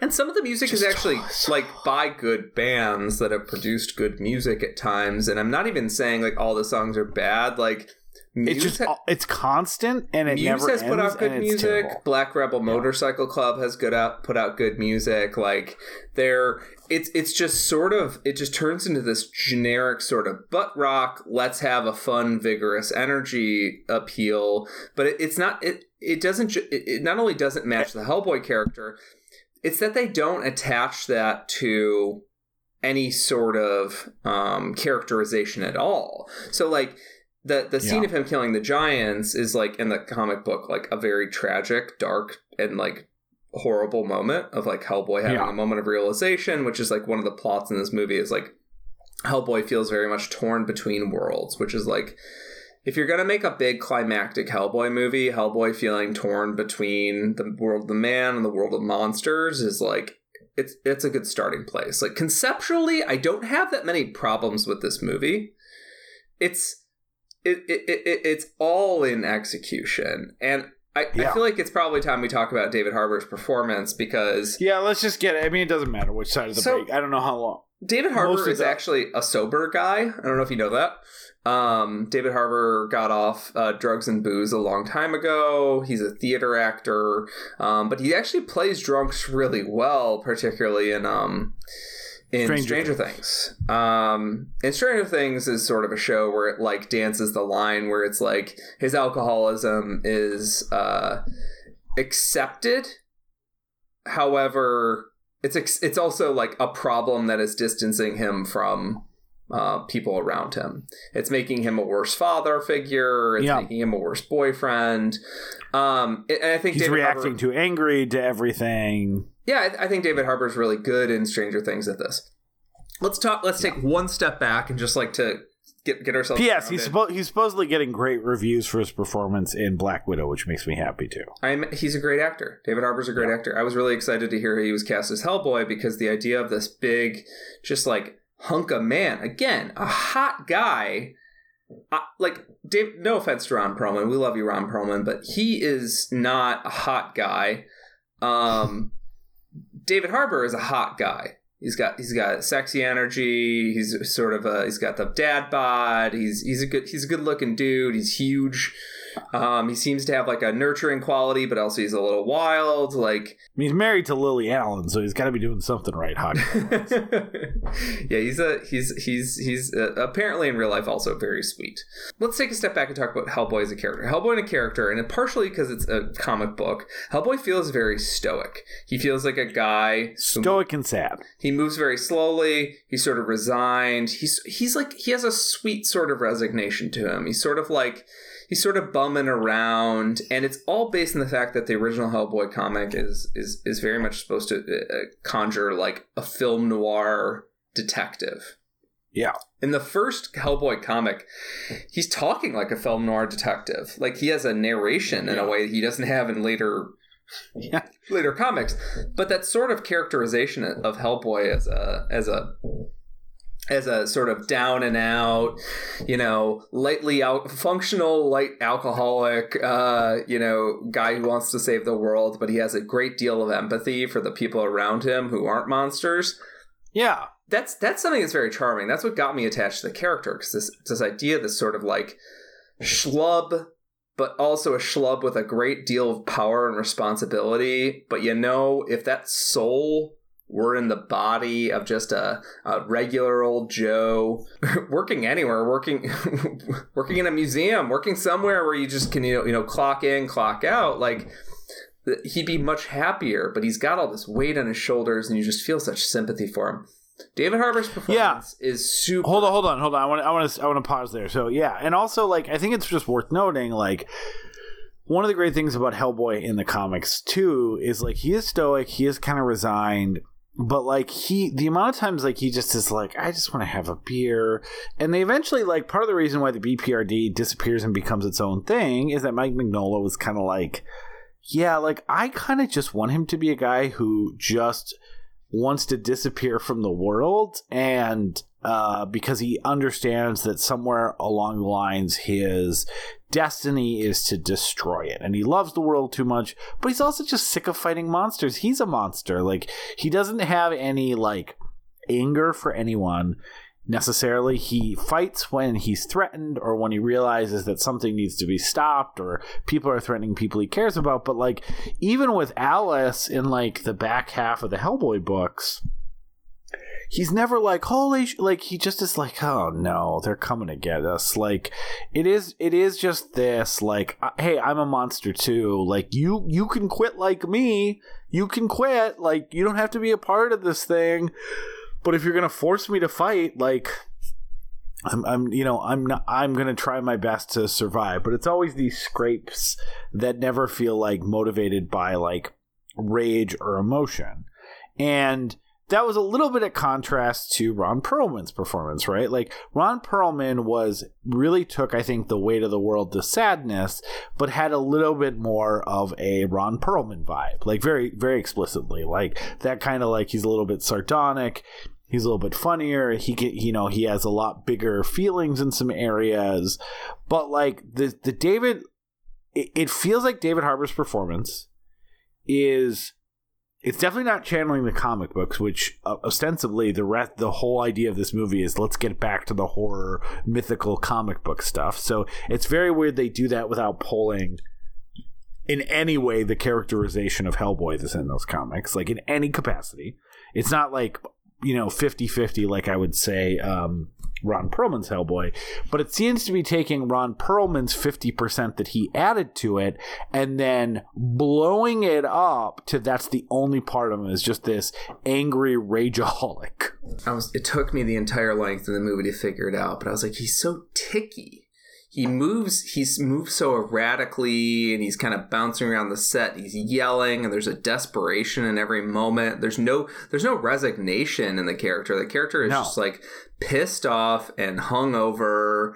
And some of the music is actually like by good bands that have produced good music at times. And I'm not even saying like all the songs are bad. Like it's just ha- it's constant and it Muse never has put out good music. Black Rebel Motorcycle Club has good out put out good music. Like they're it's it's just sort of it just turns into this generic sort of butt rock. Let's have a fun, vigorous energy appeal, but it, it's not it. It doesn't. ju- It, it not only doesn't match the Hellboy character, it's that they don't attach that to any sort of um, characterization at all. So like the the scene Yeah. of him killing the giants is like in the comic book like a very tragic, dark, and like horrible moment of like Hellboy having Yeah. a moment of realization, which is like one of the plots in this movie is like Hellboy feels very much torn between worlds, which is like if you're gonna make a big climactic Hellboy movie, Hellboy feeling torn between the world of the man and the world of monsters is like it's it's a good starting place. Like conceptually, I don't have that many problems with this movie. It's it, it, it, it it's all in execution, and I, I feel like it's probably time we talk about David Harbour's performance because Yeah, let's just get it. I mean, it doesn't matter which side of the So- break. I don't know how long. David Harbour is the- actually a sober guy. I don't know if you know that. Um, David Harbour got off uh, drugs and booze a long time ago. He's a theater actor, um, but he actually plays drunks really well, particularly in um, in Stranger Stranger, Things. Um, and Stranger Things is sort of a show where it like dances the line where it's like his alcoholism is uh, accepted, however it's ex- it's also like a problem that is distancing him from uh, people around him. It's making him a worse father figure. It's Yeah. making him a worse boyfriend. Um, and I think He's David reacting Harbour, too angry to everything. yeah, I, I think David Harbour's really good in Stranger Things at this. Let's talk. Let's take one step back and just like to get get ourselves. P.S. He's suppo- he's supposedly getting great reviews for his performance in Black Widow, which makes me happy too. I'm he's a great actor. David Harbour's a great actor. I was really excited to hear he was cast as Hellboy because the idea of this big, just like hunk of man again, a hot guy. Uh, like Dave, no offense to Ron Perlman, we love you, Ron Perlman, but he is not a hot guy. Um, David Harbour is a hot guy. He's got he's got sexy energy. He's sort of a he's got the dad bod. He's he's a good he's a good looking dude. He's huge. Um, he seems to have like a nurturing quality, but also he's a little wild. Like, I mean, he's married to Lily Allen, so he's got to be doing something right. Hot. yeah, he's a he's he's he's uh, apparently in real life also very sweet. Let's take a step back and talk about Hellboy as a character. Hellboy in a character, and partially because it's a comic book, Hellboy feels very stoic. He feels like a guy who Stoic and sad. he moves very slowly. He's sort of resigned. He's he's like he has a sweet sort of resignation to him. He's sort of like he's sort of bumming around, and it's all based on the fact that the original Hellboy comic is is is very much supposed to uh, conjure like a film noir detective. Yeah. In the first Hellboy comic, he's talking like a film noir detective. Like he has a narration in Yeah. a way he doesn't have in later Yeah. later comics. But that sort of characterization of Hellboy as a as a as a sort of down and out, you know, lightly out functional light alcoholic, uh, you know, guy who wants to save the world, but he has a great deal of empathy for the people around him who aren't monsters Yeah. that's that's something that's very charming. That's what got me attached to the character because this this idea, this sort of like schlub, but also a schlub with a great deal of power and responsibility. But you know, if that soul were in the body of just a, a regular old Joe working anywhere, working working in a museum, working somewhere where you just can you know you know clock in, clock out, like he'd be much happier. But he's got all this weight on his shoulders, and you just feel such sympathy for him. David Harbour's performance yeah. is super. Hold on, hold on, hold on. I want, I want to, I want to pause there. So yeah, and also like I think it's just worth noting like one of the great things about Hellboy in the comics too is like he is stoic, he is kind of resigned, but like he the amount of times like he just is like I just want to have a beer, and they eventually like part of the reason why the BPRD disappears and becomes its own thing is that Mike Mignola was kind of like, yeah, like I kind of just want him to be a guy who just wants to disappear from the world and uh, because he understands that somewhere along the lines his destiny is to destroy it. And he loves the world too much but he's also just sick of fighting monsters. He's a monster. Like he doesn't have any like anger for anyone necessarily. He fights when he's threatened or when he realizes that something needs to be stopped or people are threatening people he cares about. But like even with alice in like the back half of the hellboy books he's never like holy sh-. like he just is like oh no they're coming to get us. Like it is it is just this like hey i'm a monster too. Like you you can quit like me. You can quit. Like you don't have to be a part of this thing. But if you're gonna force me to fight like I'm, I'm, you know, I'm not, I'm gonna try my best to survive, but it's always these scrapes that never feel like motivated by like rage or emotion, and that was a little bit of contrast to Ron Perlman's performance, right? Like Ron Perlman was really took, I think, the weight of the world the sadness, but had a little bit more of a Ron Perlman vibe, like very, very explicitly, like that kind of like he's a little bit sardonic. He's a little bit funnier. He get, you know, he has a lot bigger feelings in some areas, but like the the David, it, it feels like David Harbour's performance is it's definitely not channeling the comic books, which uh, ostensibly the rest, the whole idea of this movie is let's get back to the horror, mythical comic book stuff. So it's very weird they do that without pulling in any way the characterization of Hellboy that's in those comics, like in any capacity. It's not like you know 50-50 like I would say um, Ron Perlman's Hellboy, but it seems to be taking Ron Perlman's 50% that he added to it and then blowing it up to that's the only part of him is just this angry rageaholic. I was it took me the entire length of the movie to figure it out, but I was like he's so ticky he moves he's moves so erratically and he's kind of bouncing around the set. He's yelling and there's a desperation in every moment. There's no there's no resignation in the character. The character is no. just like pissed off and hungover.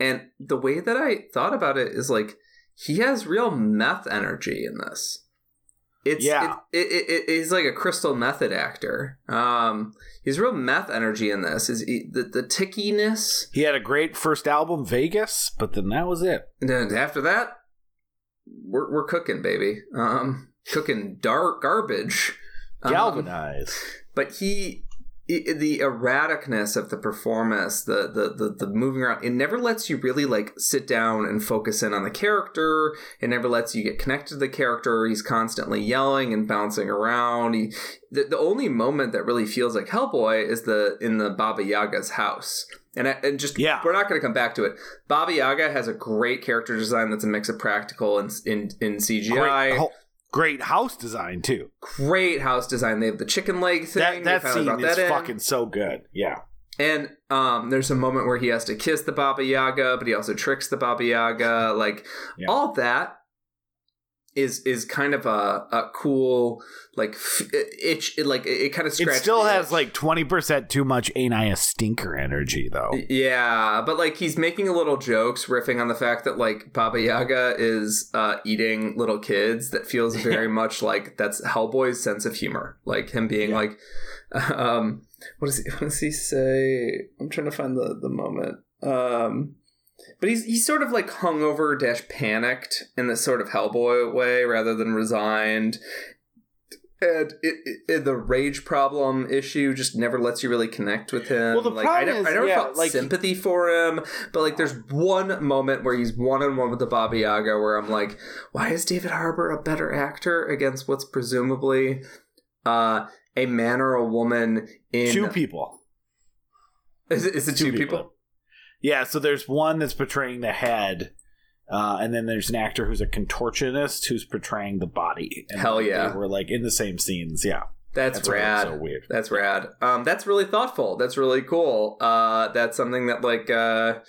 And the way that i thought about it is like he has real meth energy in this it's yeah. It, it, it, he's like a crystal method actor. Um, he's real meth energy in this. Is he, the the tickiness? He had a great first album, Vegas, but then that was it. And then after that, we're we're cooking, baby. Um, cooking dark garbage. Galvanized. Um, but he the erraticness of the performance, the, the the the moving around, it never lets you really like sit down and focus in on the character. It never lets you get connected to the character. He's constantly yelling and bouncing around. He, the, the only moment that really feels like Hellboy is the in the Baba Yaga's house. And, I, and just yeah, we're not going to come back to it. Baba Yaga has a great character design that's a mix of practical and in in CGI. Great great house design too. Great house design. They have the chicken leg thing. That, that scene is that fucking so good. Yeah. And um, there's a moment where he has to kiss the Baba Yaga, but he also tricks the Baba Yaga. Like yeah. all that is is kind of a, a cool like itch it, like it, kind of scratches. it still has like 20% too much ain't i a stinker energy though yeah but like he's making a little jokes riffing on the fact that like baba yaga is uh, eating little kids that feels very much like that's hellboy's sense of humor like him being yeah. like um what does he what does he say i'm trying to find the the moment um but he's he's sort of like hungover dash panicked in this sort of Hellboy way rather than resigned. And it, it, the rage problem issue just never lets you really connect with him. Well, the like, problem I, is, I never yeah, felt like, sympathy for him, but like, there's one moment where he's one on one with the Baba Yaga where I'm like, why is David Harbour a better actor against what's presumably uh, a man or a woman in two people? Is it, is it two, two people? people? Yeah, so there's one that's portraying the head, uh, and then there's an actor who's a contortionist who's portraying the body. And Hell yeah, we're like in the same scenes. Yeah. That's, That's rad. so weird. That's rad. Um, that's really thoughtful. That's really cool. Uh, that's something that like uh,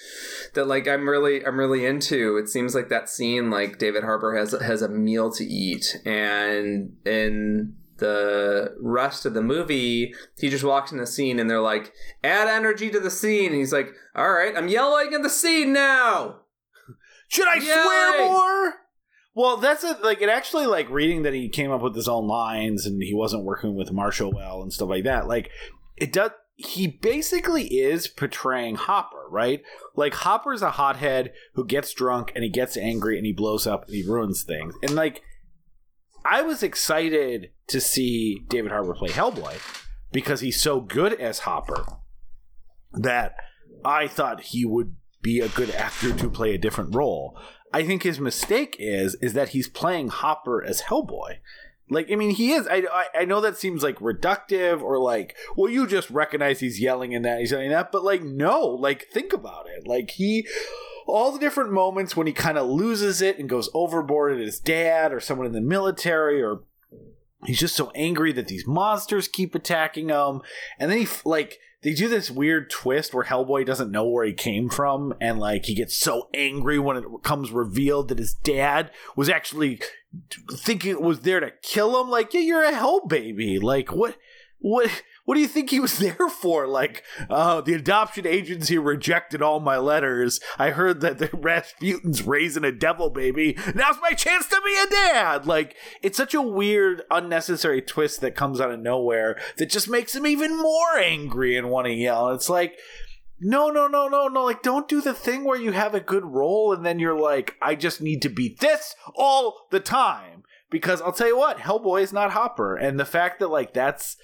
that like I'm really I'm really into. It seems like that scene like David Harbour has has a meal to eat, and in the rest of the movie, he just walks in the scene, and they're like, "Add energy to the scene." And he's like, "All right, I'm yelling at the scene now." Should I Yay! swear more? Well, that's it. Like it actually, like reading that he came up with his own lines and he wasn't working with Marshall well and stuff like that. Like it does. He basically is portraying Hopper, right? Like Hopper's a hothead who gets drunk and he gets angry and he blows up and he ruins things. And like, I was excited to see David Harbour play Hellboy because he's so good as Hopper that I thought he would be a good actor to play a different role. I think his mistake is is that he's playing Hopper as Hellboy. Like, I mean, he is. I, I I know that seems like reductive or like, well, you just recognize he's yelling in that, he's yelling that, but like, no, like, think about it. Like, he, all the different moments when he kind of loses it and goes overboard at his dad or someone in the military or he's just so angry that these monsters keep attacking him. And then he like they do this weird twist where hellboy doesn't know where he came from and like he gets so angry when it comes revealed that his dad was actually thinking it was there to kill him. Like yeah you're a hell baby. Like what what what do you think he was there for? Like, uh, the adoption agency rejected all my letters. I heard that the Rasputin's raising a devil baby. Now's my chance to be a dad. Like, it's such a weird, unnecessary twist that comes out of nowhere that just makes him even more angry and want to yell. It's like, no, no, no, no, no. Like, don't do the thing where you have a good role and then you're like, I just need to be this all the time. Because I'll tell you what, Hellboy is not Hopper. And the fact that, like, that's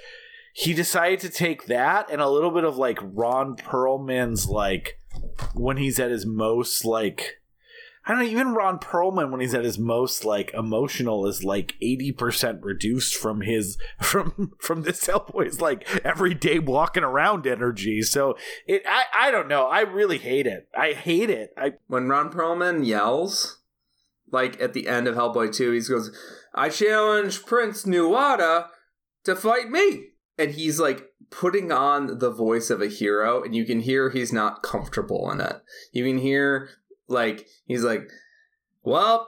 he decided to take that and a little bit of like Ron Perlman's like when he's at his most like I don't know, even Ron Perlman when he's at his most like emotional is like 80% reduced from his from from this Hellboy's like everyday walking around energy. So it I I don't know. I really hate it. I hate it. I When Ron Perlman yells, like at the end of Hellboy 2, he goes, I challenge Prince Nuada to fight me. And he's like putting on the voice of a hero, and you can hear he's not comfortable in it. You can hear, like, he's like, Well,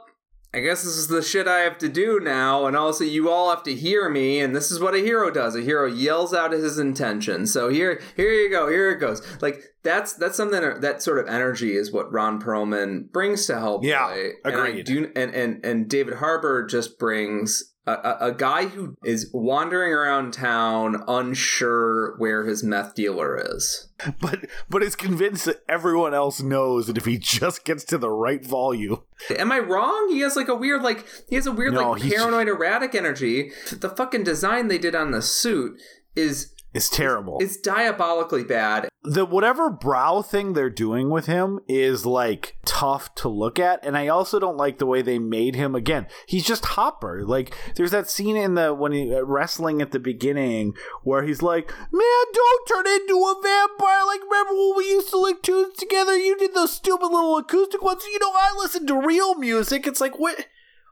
I guess this is the shit I have to do now, and also you all have to hear me, and this is what a hero does. A hero yells out his intention. So here, here you go, here it goes. Like that's that's something that sort of energy is what Ron Perlman brings to help Yeah, And I agreed. do, and and and David Harbour just brings. A, a, a guy who is wandering around town unsure where his meth dealer is. but but is convinced that everyone else knows that if he just gets to the right volume Am I wrong? He has like a weird, like he has a weird, No, like he's- paranoid, erratic energy. The fucking design they did on the suit is it's terrible. it's diabolically bad. the whatever brow thing they're doing with him is like tough to look at and i also don't like the way they made him again. He's just hopper. Like there's that scene in the when he uh, wrestling at the beginning where he's like man don't turn into a vampire. Like remember when we used to like tunes together? You did those stupid little acoustic ones. You know i listen to real music. It's like what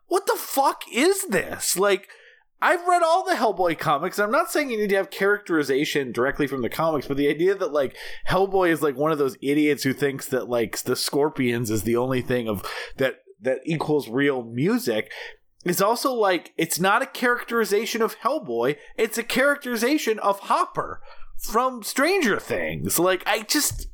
what the fuck is this? Like I've read all the Hellboy comics. I'm not saying you need to have characterization directly from the comics, but the idea that like Hellboy is like one of those idiots who thinks that like the Scorpions is the only thing of that that equals real music is also like it's not a characterization of Hellboy, it's a characterization of Hopper from Stranger Things. Like I just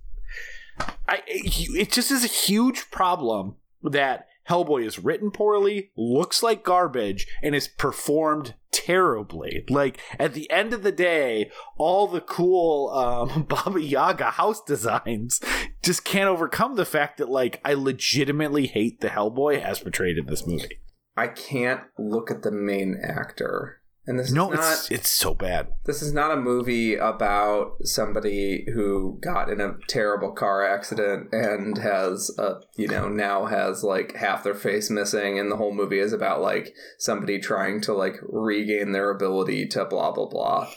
I it just is a huge problem that Hellboy is written poorly, looks like garbage, and is performed terribly. Like at the end of the day, all the cool um, Baba Yaga house designs just can't overcome the fact that like I legitimately hate the Hellboy as portrayed in this movie. I can't look at the main actor. And this No, is not it's it's so bad. this is not a movie about somebody who got in a terrible car accident and has a you know now has like half their face missing and the whole movie is about like somebody trying to like regain their ability to blah blah blah.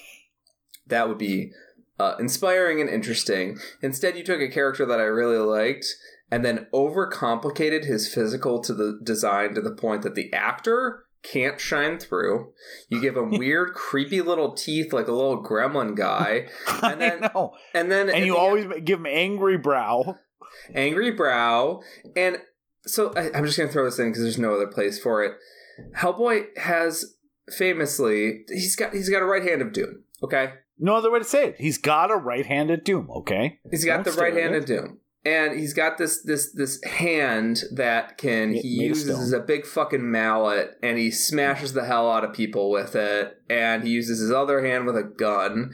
That would be uh, inspiring and interesting. Instead, you took a character that I really liked and then overcomplicated his physical to the design to the point that the actor can't shine through. You give him weird, creepy little teeth like a little gremlin guy, and then I know. and then And you the always give him angry brow. angry brow and so I, i'm just gonna throw this in because there's no other place for it hellboy has famously he's got he's got a right hand of doom okay No other way to say it. He's got a right-handed doom. Okay. he's got Don't the right hand of doom and he's got this this this hand that can he made uses stone. a big fucking mallet and he smashes the hell out of people with it. And he uses his other hand with a gun.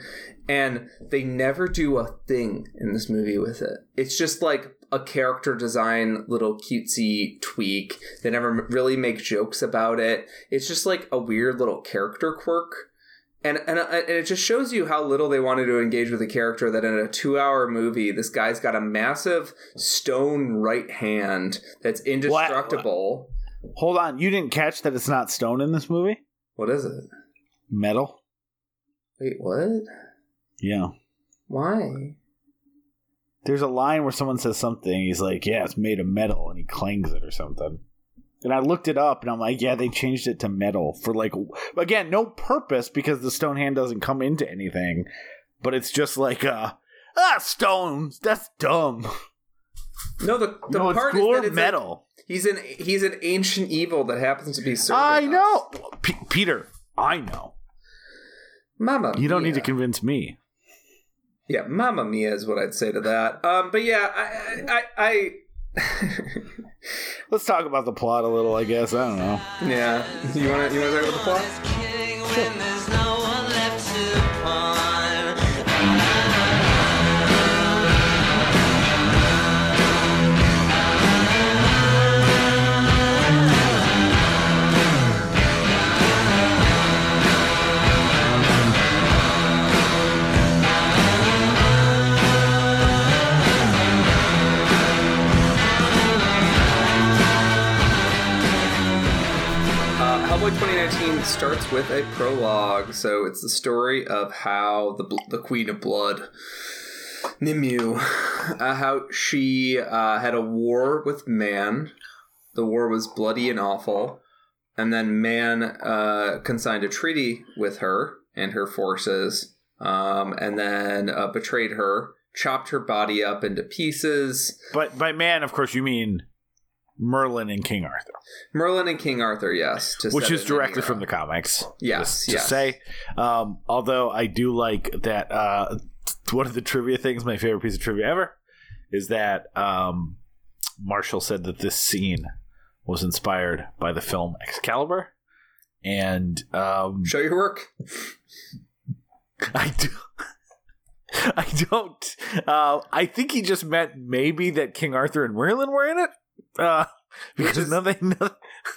And they never do a thing in this movie with it. It's just like a character design little cutesy tweak. They never really make jokes about it. It's just like a weird little character quirk and, and uh, and it just shows you how little they wanted to engage with the character that in a two hour movie this guy's got a massive stone right hand that's indestructible Hold on. You didn't catch that it's not stone in this movie? what is it Metal. wait what Yeah. why There's a line where someone says something. He's like, "Yeah, it's made of metal," and he clangs it or something. And I looked it up, and I'm like, "Yeah, they changed it to metal for like again, no purpose because the stone hand doesn't come into anything, but it's just like uh ah stones. That's dumb. no the, the no, part is that metal. he's an he's an ancient evil that happens to be serving I know, P- Peter. I know. mama You don't need to convince me. yeah mama mia is what i'd say to that um but yeah i i, I Let's talk about the plot a little. I guess I don't know. yeah you want to you want to talk about the plot When Hellboy 2019 starts with a prologue, so it's the story of how the the Queen of Blood, Nimue, uh, how she uh, had a war with man. The war was bloody and awful, and then man uh, consigned a treaty with her and her forces, um, and then uh, betrayed her, chopped her body up into pieces. But by man, of course, you mean Merlin and King Arthur, Merlin and King Arthur, yes, to which is it in the directly from the comics. Yes, to yes. say. Um, although I do like that. Uh, one of the trivia things, my favorite piece of trivia ever, is that um, Marshall said that this scene was inspired by the film Excalibur, and um, Show your work. I do. I don't. Uh, I think he just meant maybe that King Arthur and Merlin were in it. Uh, because is nothing, nothing,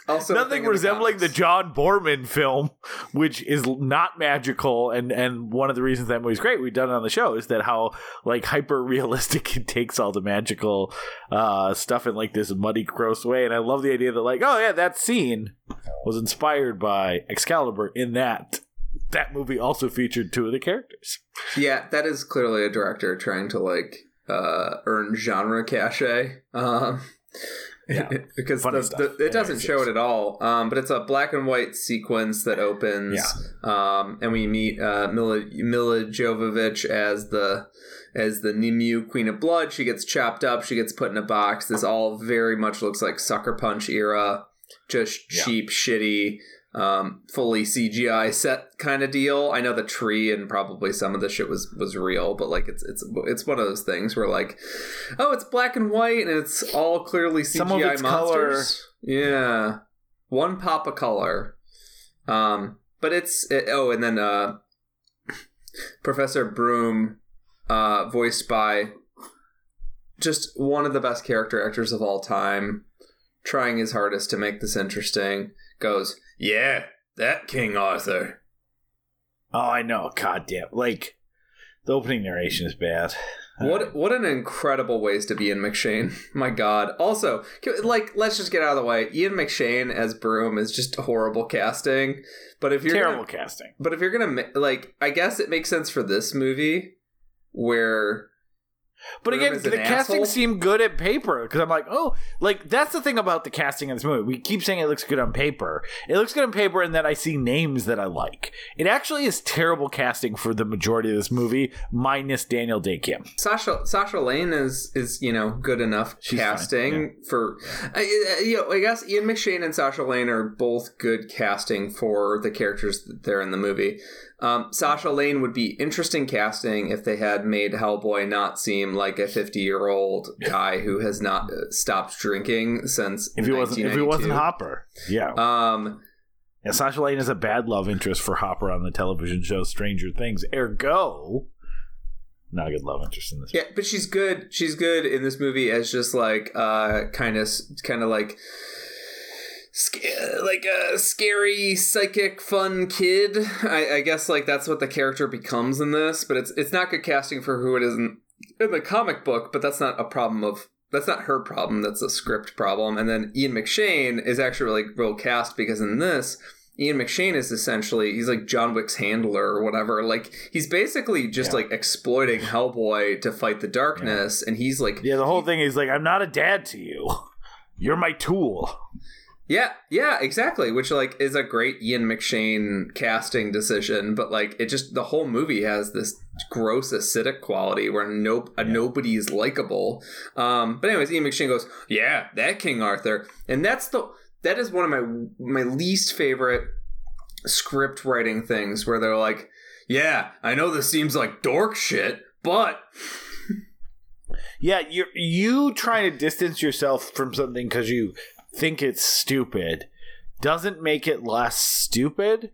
Also, nothing resembling the, comics. John Boorman film, which is not magical, and and one of the reasons that movie's great, we've done it on the show, is that how like hyper realistic it takes all the magical uh, stuff in like this muddy, gross way, and I love the idea that like, oh yeah, that scene was inspired by Excalibur. In that, that movie also featured two of the characters. Yeah, that is clearly a director trying to like uh, earn genre cachet. Um, Yeah. because the, the, it doesn't Yeah, show it at all. Um, but it's a black and white sequence that opens. Um, and we meet uh, Milla Milla Jovovich as the as the Nimue Queen of Blood. She gets chopped up. She gets put in a box. This all very much looks like Sucker Punch era, just Yeah. cheap, shitty, um, fully CGI set kind of deal. I know the tree and probably some of the shit was was real, but like it's it's it's one of those things where like, oh, it's black and white and it's all clearly CGI Some of it's monsters. Yeah, one pop of color. Um, but it's it, oh, and then uh, Professor Broom, uh, voiced by just one of the best character actors of all time, trying his hardest to make this interesting. Goes, yeah, that King Arthur. Oh, I know. God damn. Like, the opening narration is bad. Uh, what what an incredible ways to be in McShane. My God. Also, like, let's just get out of the way. Ian McShane as Broom is just horrible casting. But if you're Terrible gonna, casting. but if you're gonna like, I guess it makes sense for this movie where But again, Grim is an the casting asshole? seemed good at paper because I'm like, oh, like that's the thing about the casting in this movie. We keep saying it looks good on paper. It looks good on paper, and then I see names that I like. It actually is terrible casting for the majority of this movie, minus Daniel Dae Kim. Sasha Sasha Lane is is you know good enough She's fine, casting for I, I- you know I guess Ian McShane and Sasha Lane are both good casting for the characters that they're in the movie. Um, Sasha Lane would be interesting casting if they had made Hellboy not seem like a fifty year old guy who has not uh, stopped drinking since If he wasn't, if he wasn't Hopper, yeah. Um, yeah. Sasha Lane is a bad love interest for Hopper on the television show Stranger Things. Ergo, not a good love interest in this. Yeah, but she's good. She's good in this movie as just like uh kind of kind of like sc- like a scary psychic fun kid. I, I guess like that's what the character becomes in this, but it's it's not good casting for who it is in, in the comic book, but that's not a problem of that's not her problem, that's a script problem. And then Ian McShane is actually really well cast because in this Ian McShane is essentially he's like John Wick's handler or whatever. Like he's basically just Yeah. like exploiting Hellboy to fight the darkness, and he's like, Yeah, the whole thing is like, I'm not a dad to you. You're my tool. Yeah, yeah, exactly. Which like is a great Ian McShane casting decision, but like it just the whole movie has this gross acidic quality where no uh, nobody is likable. Um, but anyways, Ian McShane goes, yeah, that King Arthur, and that's the that is one of my my least favorite script writing things where they're like, yeah, I know this seems like dork shit, but Yeah, you you trying to distance yourself from something because you think it's stupid doesn't make it less stupid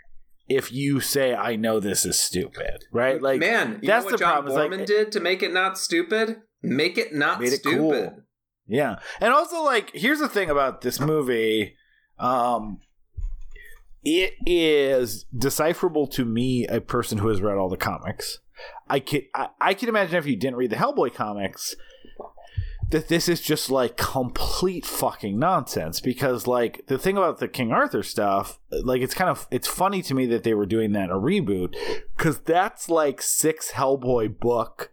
if you say I know this is stupid, right? Like man, that's know the what John problem, is, like, Boorman did to make it not stupid? Make it not it stupid. cool. Yeah. And also like here's the thing about this movie um it is decipherable to me a person who has read all the comics. I can I, I can imagine if you didn't read the Hellboy comics that this is just like complete fucking nonsense because like the thing about the King Arthur stuff like it's kind of it's funny to me that they were doing that a reboot cuz that's like six Hellboy book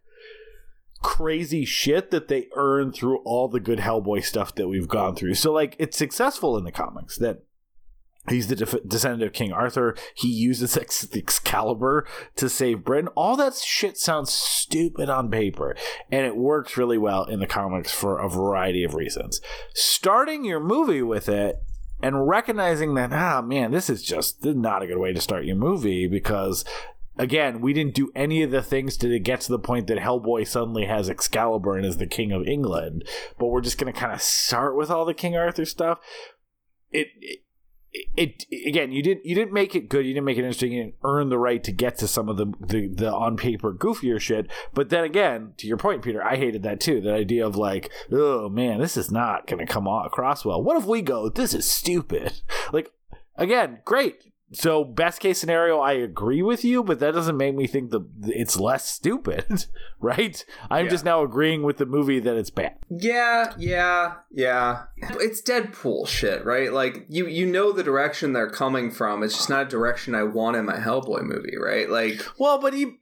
crazy shit that they earn through all the good Hellboy stuff that we've gone through. So like it's successful in the comics that he's the def- descendant of King Arthur. He uses Ex- Excalibur to save Britain. All that shit sounds stupid on paper, and it works really well in the comics for a variety of reasons. Starting your movie with it and recognizing that ah man, this is just this is not a good way to start your movie because again, we didn't do any of the things to get to the point that Hellboy suddenly has Excalibur and is the king of England. But we're just going to kind of start with all the King Arthur stuff. It, it, it, again, you didn't you didn't make it good. You didn't make it interesting. You didn't earn the right to get to some of the the, the on paper goofier shit. But then again, to your point, Peter, I hated that too. The idea of like, oh man, this is not to come across well. What if we go? This is stupid. Like again, great. So best case scenario, I agree with you, but that doesn't make me think the it's less stupid, right? I'm Yeah. just now agreeing with the movie that it's bad. Yeah, yeah, yeah. It's Deadpool shit, right? Like you you know the direction they're coming from. It's just not a direction I want in my Hellboy movie, right? Like Well, but he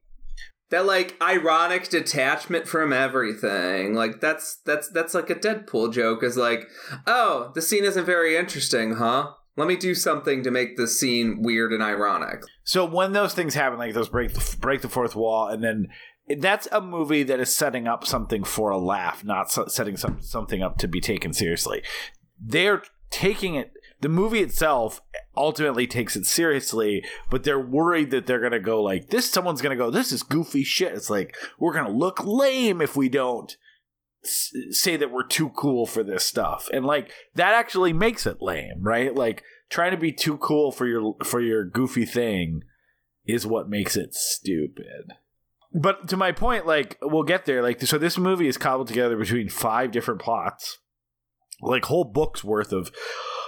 that like ironic detachment from everything. Like that's that's that's like a Deadpool joke is like, "Oh, the scene isn't very interesting, huh? Let me do something to make the scene weird and ironic." So when those things happen, like those break the, break the fourth wall, and then that's a movie that is setting up something for a laugh, not setting some, something up to be taken seriously. They're taking it. The movie itself ultimately takes it seriously, but they're worried that they're gonna go like this. Someone's gonna go, "This is goofy shit." It's like we're gonna look lame if we don't say that we're too cool for this stuff, and like that actually makes it lame, right? Like trying to be too cool for your for your goofy thing is what makes it stupid. But to my point, like we'll get there. Like so, this movie is cobbled together between five different plots, like whole books worth of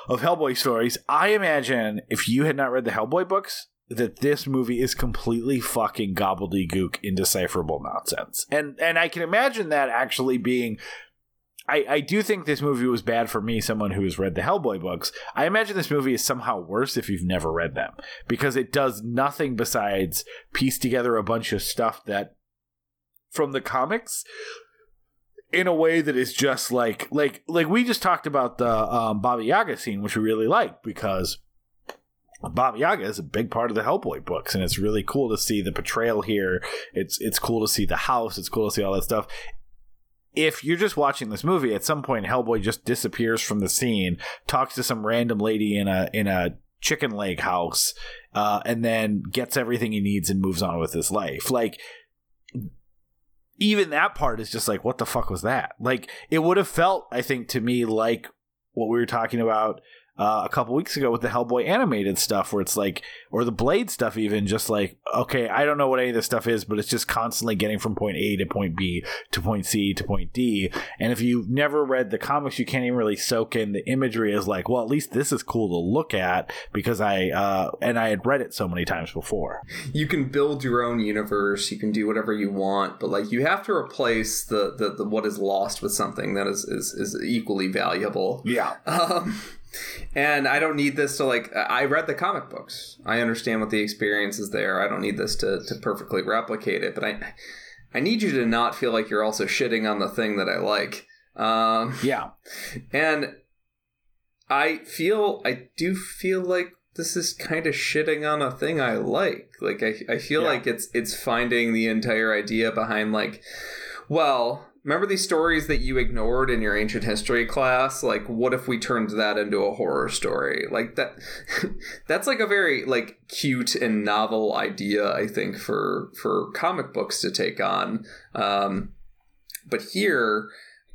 of Hellboy stories. I imagine if you had not read the Hellboy books, that this movie is completely fucking gobbledygook, indecipherable nonsense. And and I can imagine that actually being I, I do think this movie was bad for me, someone who has read the Hellboy books. I imagine this movie is somehow worse if you've never read them because it does nothing besides piece together a bunch of stuff that from the comics in a way that is just like like like we just talked about the um, Baba Yaga scene, which we really like because Baba Yaga is a big part of the Hellboy books, and it's really cool to see the portrayal here. It's it's cool to see the house. It's cool to see all that stuff. If you're just watching this movie, at some point Hellboy just disappears from the scene, talks to some random lady in a in a chicken leg house, uh, and then gets everything he needs and moves on with his life. Like even that part is just like, what the fuck was that? Like, it would have felt, I think, to me like what we were talking about uh, a couple weeks ago with the Hellboy animated stuff, where it's like, or the Blade stuff, even just like, okay, I don't know what any of this stuff is, but it's just constantly getting from point A to point B to point C to point D. And if you've never read the comics, you can't even really soak in the imagery as like, well, at least this is cool to look at because I, uh, and I had read it so many times before. you can build your own universe you can do whatever you want but like you have to replace the the, the what is lost with something that is is, is equally valuable Yeah. um and i don't need this to like i read the comic books i understand what the experience is there i don't need this to to perfectly replicate it but i i need you to not feel like you're also shitting on the thing that i like um Yeah. and I feel, I do feel like this is kind of shitting on a thing I like. Like, I, I feel Yeah. like it's it's finding the entire idea behind like, well, remember these stories that you ignored in your ancient history class? Like, what if we turned that into a horror story? Like that, that's like a very like cute and novel idea. I think for for comic books to take on. Um, but here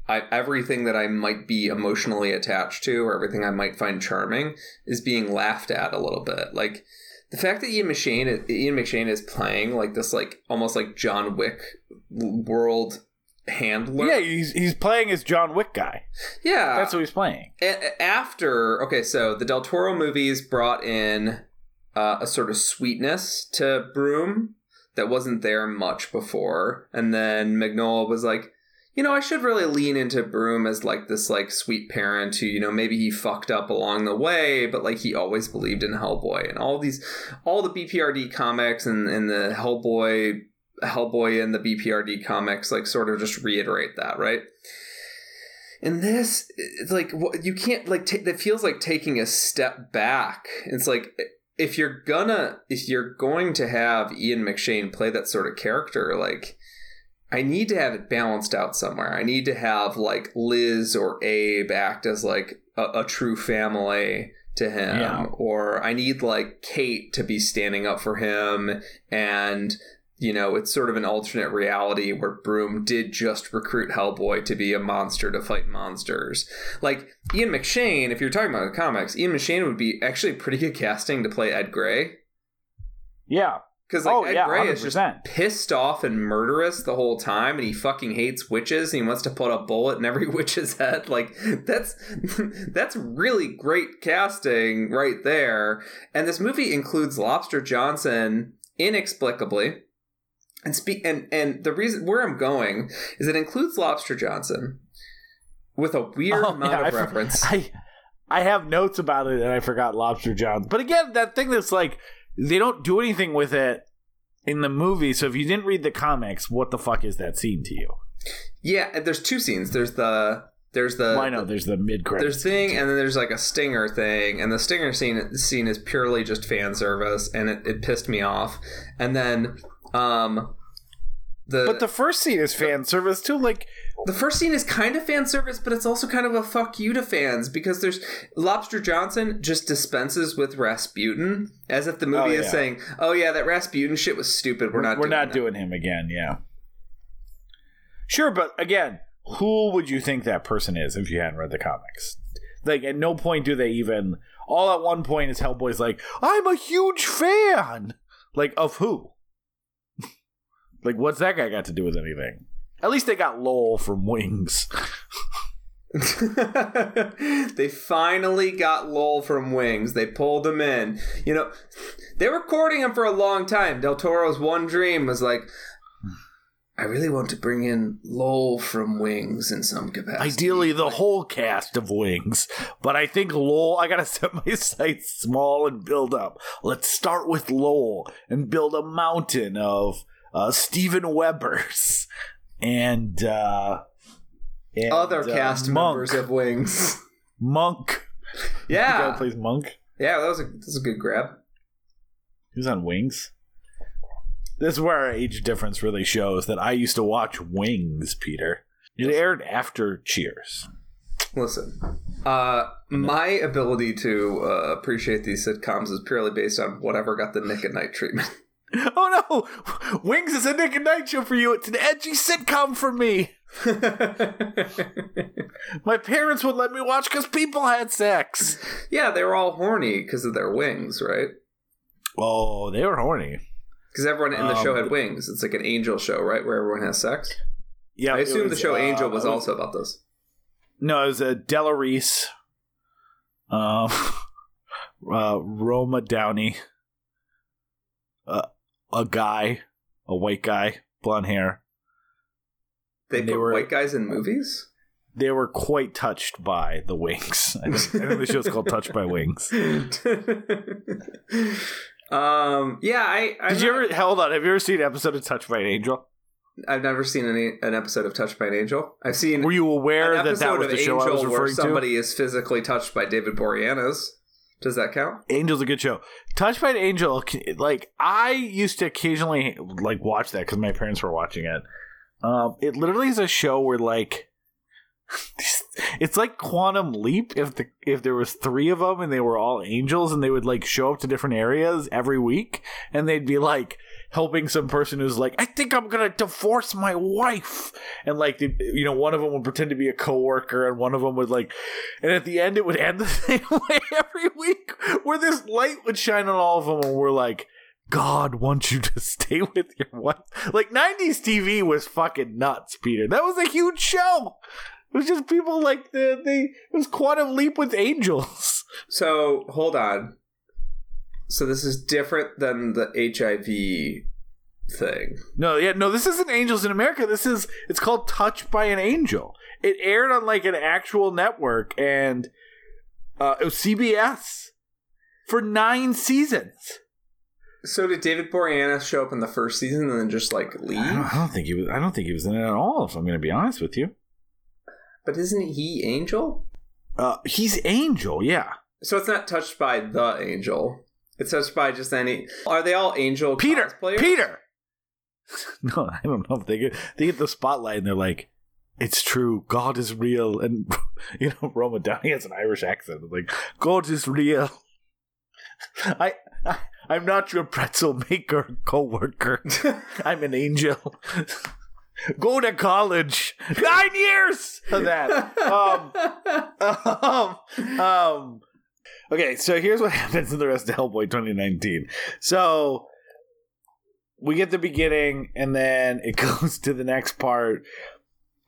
I, everything that I might be emotionally attached to or everything I might find charming is being laughed at a little bit. Like the fact that Ian McShane Ian McShane is playing like this like almost like John Wick world handler. Yeah, he's he's playing as John Wick guy. yeah. That's what he's playing. A- after okay, so the Del Toro movies brought in uh, a sort of sweetness to Broom that wasn't there much before, and then Mignola was like, you know, I should really lean into Broom as like this like sweet parent who you know maybe he fucked up along the way, but like he always believed in Hellboy and all these, all the BPRD comics and and the Hellboy. Hellboy and the BPRD comics like sort of just reiterate that, right? And this, it's like what you can't like. ta that feels like taking a step back. It's like if you're gonna, if you're going to have Ian McShane play that sort of character, like I need to have it balanced out somewhere. I need to have like Liz or Abe act as like a, a true family to him, Yeah. or I need like Kate to be standing up for him and you know, it's sort of an alternate reality where Broom did just recruit Hellboy to be a monster to fight monsters. Like Ian McShane, if you're talking about the comics, Ian McShane would be actually pretty good casting to play Ed Grey. Yeah. Because like Oh, Ed yeah, Grey is just 100%. pissed off and murderous the whole time, and he fucking hates witches, and he wants to put a bullet in every witch's head. Like that's that's really great casting right there. And this movie includes Lobster Johnson inexplicably. And speak and and the reason where I'm going is it includes Lobster Johnson with a weird Oh, amount yeah, I of for- reference. I I have notes about it and I forgot Lobster Johnson. But again, that thing that's like they don't do anything with it in the movie. So if you didn't read the comics, what the fuck is that scene to you? yeah, there's two scenes. There's the there's the well, I know there's the mid there's credits. thing and then there's like a stinger thing and the stinger scene scene is purely just fan service and it, it pissed me off and then um the But the first scene is fan service too. Like the first scene is kind of fan service but it's also kind of a fuck you to fans because there's lobster johnson just dispenses with rasputin as if the movie Oh, is yeah. saying oh yeah that rasputin shit was stupid we're not we're doing not that." doing him again. Yeah. Sure, but again, who would you think that person is if you hadn't read the comics? Like, at no point do they even. All at one point is Hellboy's like, I'm a huge fan. Like, of who? Like, what's that guy got to do with anything? At least they got Lowell from Wings. they finally got Lowell from Wings. They pulled him in. You know, they were courting him for a long time. Del Toro's one dream was like, I really want to bring in Lowell from Wings in some capacity. Ideally, the whole cast of Wings. But I think Lowell, I gotta set my sights small and build up. Let's start with Lowell and build a mountain of uh, Steven Weber's and uh, And, Other uh, cast Monk. members of Wings. Monk. The guy Yeah, plays Monk. yeah, that was a that was a good grab. He was on Wings. This is where our age difference really shows that I used to watch Wings, Peter. It aired after Cheers. Listen, uh, my ability to uh, appreciate these sitcoms is purely based on whatever got the Nick at Nite treatment. Oh no! Wings is a Nick and Night show for you. It's an edgy sitcom for me. My parents would let me watch because people had sex. yeah, they were all horny because of their wings, right? Oh, they were horny. Because everyone in the Um, show had wings. It's like an angel show, right, where everyone has sex. Yeah, I assume the show uh, Angel was it also about this. No, it was a Della Reese, um, uh, Roma Downey, uh, a guy, a white guy, blonde hair. They, They put were- white guys in movies. They were quite touched by the wings. I think, I think the show's called Touched by Wings. um. Yeah. I. I'm Did you not- ever hold on? Have you ever seen an episode of Touched by an Angel? I've never seen any an episode of Touched by an Angel. I've seen Were you aware that that was of the show I Angel was where referring to? somebody is physically touched by David Boreanaz. Does that count? Angel's a good show. Touched by an Angel, like I used to occasionally like watch that because my parents were watching it. Um, it literally is a show where like it's like Quantum Leap if the if there was three of them and they were all angels and they would like show up to different areas every week and they'd be like helping some person who's like I think I'm gonna divorce my wife and like the, you know one of them would pretend to be a coworker and one of them would like and at the end it would end the same way every week where this light would shine on all of them and we're like God wants you to stay with your wife. Like 90s TV was fucking nuts, Peter. That was a huge show. It was just people like the they it was Quantum Leap with angels. So hold on. So this is different than the HIV thing. No, yeah, no, this isn't Angels in America. This is it's called Touched by an Angel. It aired on like an actual network and uh it was CBS for 9 seasons. So did David Boreanaz show up in the first season and then just like leave? I don't, I don't think he was I don't think he was in it at all if I'm going to be honest with you. But isn't he Angel? Uh he's Angel, yeah. So it's not touched by the Angel. It's touched by just any. Are they all Angel Peter, cosplayers? Peter. No, I don't know if they get they get the spotlight and they're like, "It's true, God is real," and you know, Roma Downey has an Irish accent. It's like, "God is real." I, I I'm not your pretzel maker coworker. I'm an angel. Go to college. Nine years of that. Um, um, um, okay, so here's what happens in the rest of Hellboy 2019. So we get the beginning, and then it goes to the next part,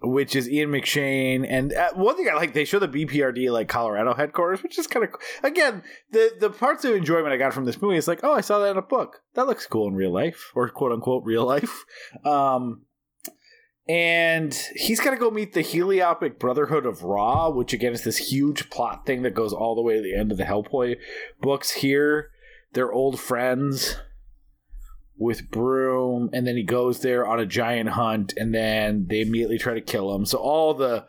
which is Ian McShane. And uh, one thing I like, they show the BPRD like Colorado headquarters, which is kind of again the the parts of enjoyment I got from this movie is like, oh, I saw that in a book. That looks cool in real life, or quote unquote real life. Um, and he's got to go meet the Heliopic Brotherhood of Ra, which again is this huge plot thing that goes all the way to the end of the Hellboy books. Here, they're old friends with Broom, and then he goes there on a giant hunt, and then they immediately try to kill him. So all the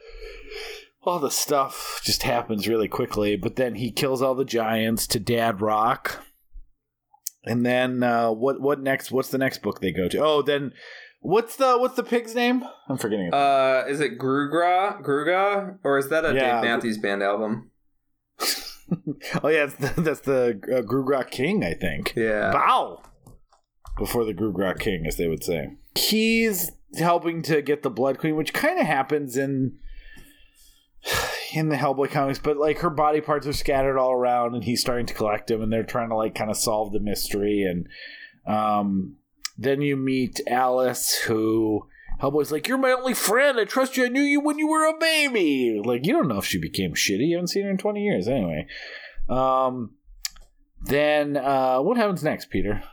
all the stuff just happens really quickly. But then he kills all the giants to Dad Rock. And then uh, what? What next? What's the next book they go to? Oh, then what's the what's the pig's name? I'm forgetting it. Uh, is it Grugra? Gruga? Or is that a Yeah. Dave Matthews Band album? oh yeah, the, that's the uh, GrooGrux King, I think. Yeah. Bow before the GrooGrux King, as they would say. He's helping to get the Blood Queen, which kind of happens in in the Hellboy comics, but like her body parts are scattered all around, and he's starting to collect them, and they're trying to like kind of solve the mystery. And um, then you meet Alice, who Hellboy's like, "You're my only friend. I trust you. I knew you when you were a baby." Like you don't know if she became shitty. You haven't seen her in twenty years, anyway. Um, then uh, what happens next, Peter?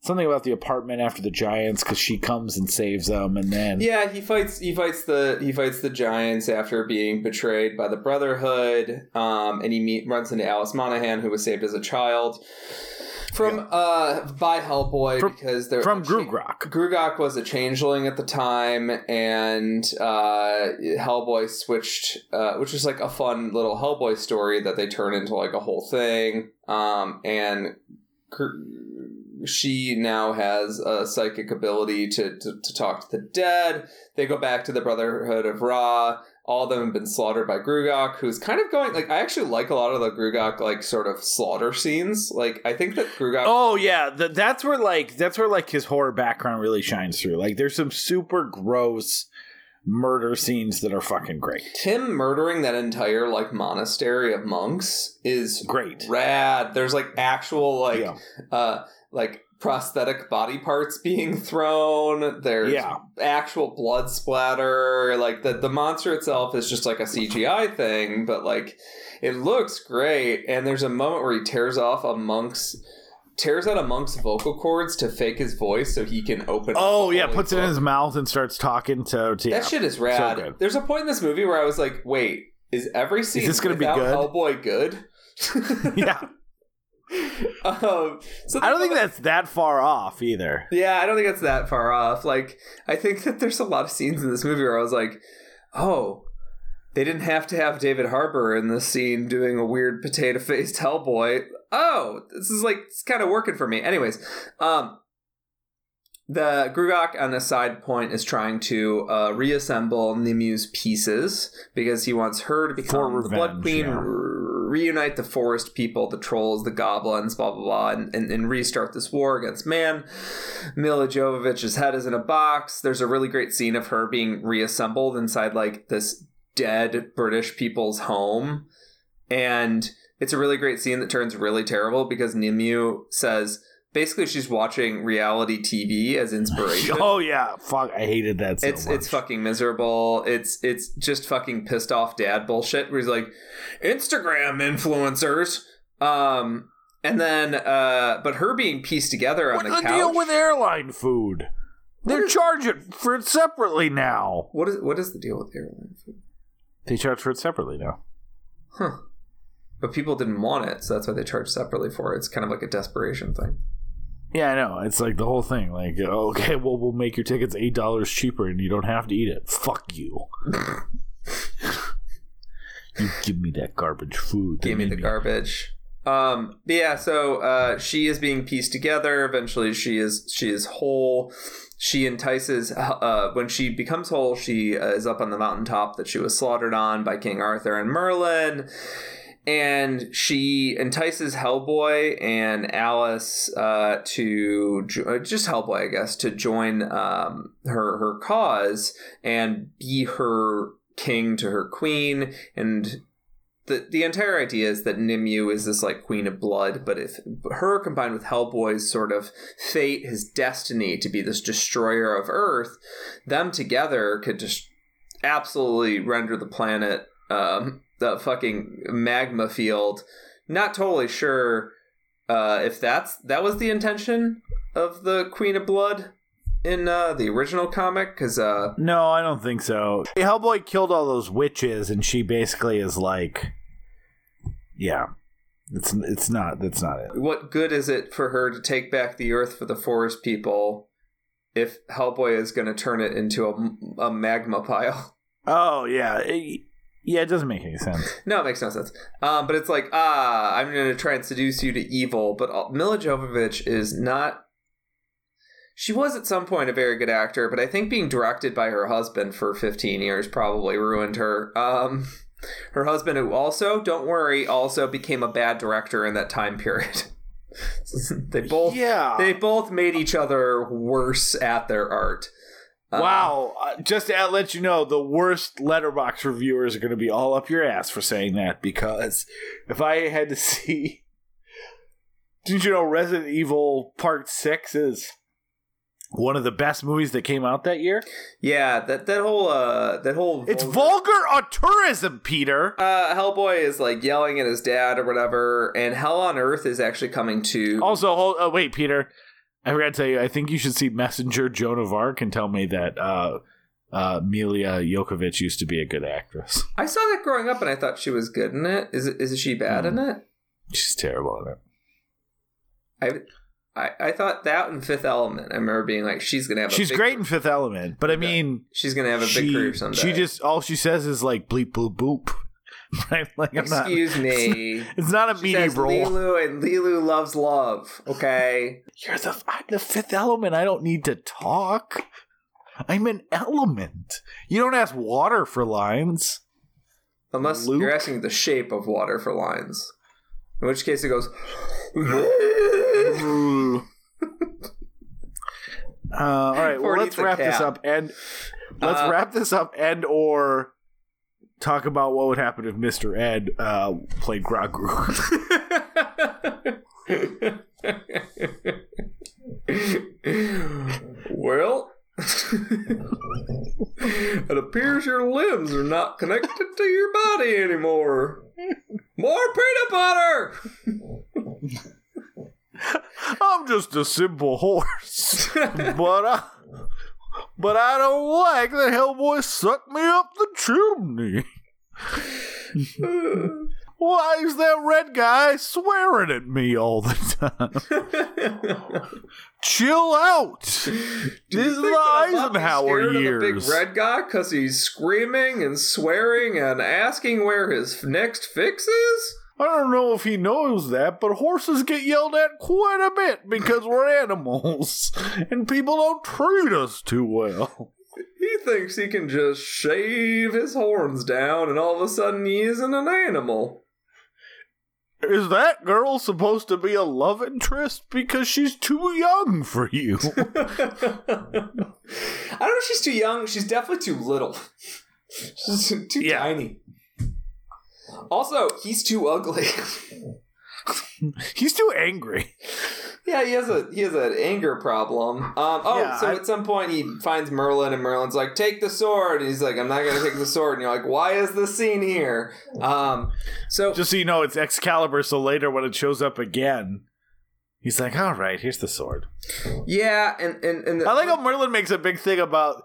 Something about the apartment after the giants because she comes and saves them, and then Yeah, he fights. He fights the he fights the giants after being betrayed by the Brotherhood, um, and he meet runs into Alice Monaghan, who was saved as a child. From uh by Hellboy From- because they're from Grugrak. Gruagach was a changeling at the time, and uh, Hellboy switched, uh, which is like a fun little Hellboy story that they turn into like a whole thing. Um, and Gr- she now has a psychic ability to, to to talk to the dead. They go back to the Brotherhood of Ra. All of them have been slaughtered by Gruagach, who's kind of going like I actually like a lot of the Gruagach like sort of slaughter scenes. Like I think that Gruagach Oh yeah, th- that's where like that's where like his horror background really shines through. Like there's some super gross murder scenes that are fucking great. him murdering that entire like monastery of monks is Great. rad. There's like actual like Yeah. uh like prosthetic body parts being thrown. There's Yeah. actual blood splatter. Like the the monster itself is just like a CGI thing, but like it looks great. And there's a moment where he tears off a monk's tears out a monk's vocal cords to fake his voice so he can open. Oh yeah, puts it in his mouth and starts talking to. to yeah. That shit is rad. good. There's a point in this movie where I was like, wait, is every scene this gonna be good? Hellboy good? yeah, um, so I don't think that's that far off either. Yeah, I don't think it's that far off. Like, I think that there's a lot of scenes in this movie where I was like, oh, they didn't have to have David Harbour in this scene doing a weird potato faced Hellboy. Oh, this is like it's kind of working for me. Anyways, um, the Gruagach on a side point is trying to uh, reassemble Nimue's pieces because he wants her to become the Blood Queen, yeah. re- reunite the forest people, the trolls, the goblins, blah blah blah, and, and, and restart this war against man. Milla Jovovich's head is in a box. There's a really great scene of her being reassembled inside like this dead British people's home. And it's a really great scene that turns really terrible because Nimue says basically she's watching reality TV as inspiration. Oh yeah, fuck! I hated that. So it's much. it's fucking miserable. It's it's just fucking pissed off dad bullshit where he's like Instagram influencers. Um and then uh but her being pieced together on What's the, the couch. deal with airline food? They're is- charging for it separately now. what is what is the deal with airline food? They charge for it separately now. Huh. But people didn't want it, so that's why they charge separately for it. It's kind of like a desperation thing. Yeah, I know. It's like the whole thing. Like, okay, well, we'll make your tickets eight dollars cheaper, and you don't have to eat it. Fuck you. you give me that garbage food. Give me the garbage. Um, but yeah, so uh, she is being pieced together. Eventually, she is she is whole. She entices uh, when she becomes whole. She uh, is up on the mountaintop that she was slaughtered on by King Arthur and Merlin, and she entices Hellboy and Alice uh, to jo- uh, just Hellboy, I guess, to join um, her her cause and be her king to her queen. And the the entire idea is that Nimue is this like queen of blood, but if her combined with Hellboy's sort of fate, his destiny to be this destroyer of Earth, them together could just absolutely render the planet um, the fucking magma field. Not totally sure uh, if that's that was the intention of the Queen of Blood in uh, the original comic, because uh, No, I don't think so. Hellboy killed all those witches, and she basically is like, yeah, it's it's not. That's not it. what good is it for her to take back the earth for the forest people if Hellboy is going to turn it into a, a magma pile? Oh yeah, it, yeah. It doesn't make any sense. no, it makes no sense. Um, but it's like, ah, I'm going to try and seduce you to evil. But uh, Milla Jovovich is not. She was at some point a very good actor, but I think being directed by her husband for 15 years probably ruined her. Um, her husband, who also, don't worry, also became a bad director in that time period. they both yeah. they both made each other worse at their art. Uh, Wow! Uh, just to let you know, the worst Letterboxd reviewers are going to be all up your ass for saying that because if I had to see, didn't you know Resident Evil Part Six is one of the best movies that came out that year? Yeah, that that whole uh that whole It's vulgar- auteurism, Peter. uh Hellboy is like yelling at his dad or whatever, and Hell on Earth is actually coming to Also, hold, oh, wait, Peter. I forgot to tell you. I think you should see Messenger. Joan of Arc and tell me that uh, uh, Milia Jokovic used to be a good actress. I saw that growing up and I thought she was good in it. Is it is she bad Hmm. in it? She's terrible in it. I, I I thought that in Fifth Element. I remember being like, she's gonna have. A She's big great in Fifth Element, but I mean, She's gonna have a big she, career someday. she just all she says is like bleep bloop boop. Right? Like I'm not. Excuse me. It's not a She meaty role. Leeloo and Leeloo loves love. Okay. You're the I'm the fifth element. I don't need to talk. I'm an element. You don't ask water for lines. Unless Luke? you're asking the shape of water for lines. In which case it goes. Uh, all right, well, let's wrap this up and let's Uh, wrap this up and or talk about what would happen if Mr. Ed uh, played Grogu. well, it appears your limbs are not connected to your body anymore. More peanut butter! I'm just a simple horse, but I, but I don't like that Hellboy sucked me up the chimney. Why is that red guy swearing at me all the time? Chill out. Do This is the Eisenhower of the years. big red guy because he's screaming and swearing and asking where his next fix is? I don't know if he knows that, but horses get yelled at quite a bit because we're animals and people don't treat us too well. He thinks he can just shave his horns down and all of a sudden he isn't an animal. Is that girl supposed to be a love interest because she's too young for you? I don't know if she's too young. She's definitely too little. She's too Yeah. tiny. Also, he's too ugly. He's too angry. yeah, he has a he has an anger problem. Um, oh, Yeah, so I- at some point he finds Merlin, and Merlin's like, "Take the sword." And he's like, "I'm not gonna take the sword." And you're like, "Why is this scene here?" Um, so Just so you know, it's Excalibur, so later when it shows up again, he's like, all right, here's the sword. yeah, and and and the, I like how Merlin makes a big thing about.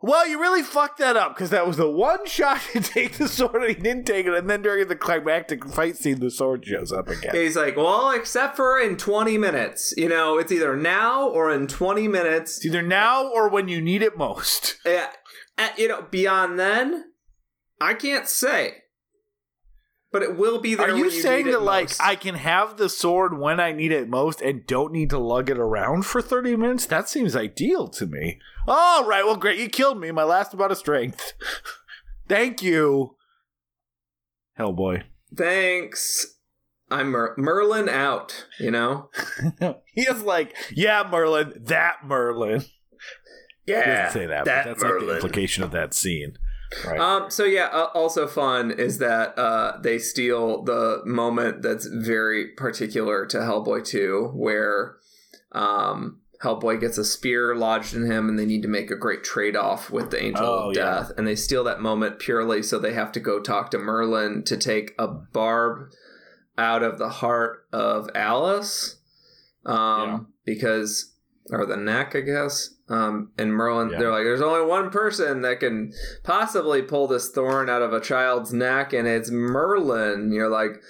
Well, you really fucked that up because that was the one shot to take the sword and he didn't take it, and then during the climactic fight scene, the sword shows up again. He's like, well, except for in 20 minutes. You know, it's either now or in 20 minutes. It's either now or when you need it most. Yeah, uh, you know, beyond then, I can't say. But it will be there. Are you when saying that like most. I can have the sword when I need it most and don't need to lug it around for thirty minutes? That seems ideal to me. All right, well, great, you killed me. My last amount of strength. Thank you, Hellboy. Thanks. I'm Mer- Merlin out. You know. he is like, yeah, Merlin, that Merlin. Yeah, he doesn't say that, but that's like the implication of that scene. Right. Um. So yeah. Uh, also fun is that uh they steal the moment that's very particular to Hellboy 2, where um Hellboy gets a spear lodged in him, and they need to make a great trade off with the Angel Oh, of yeah. Death, and they steal that moment purely so they have to go talk to Merlin to take a barb out of the heart of Alice, um, Yeah. because or the neck, I guess. Um, and Merlin, Yeah. they're like, there's only one person that can possibly pull this thorn out of a child's neck, and it's Merlin. You're like,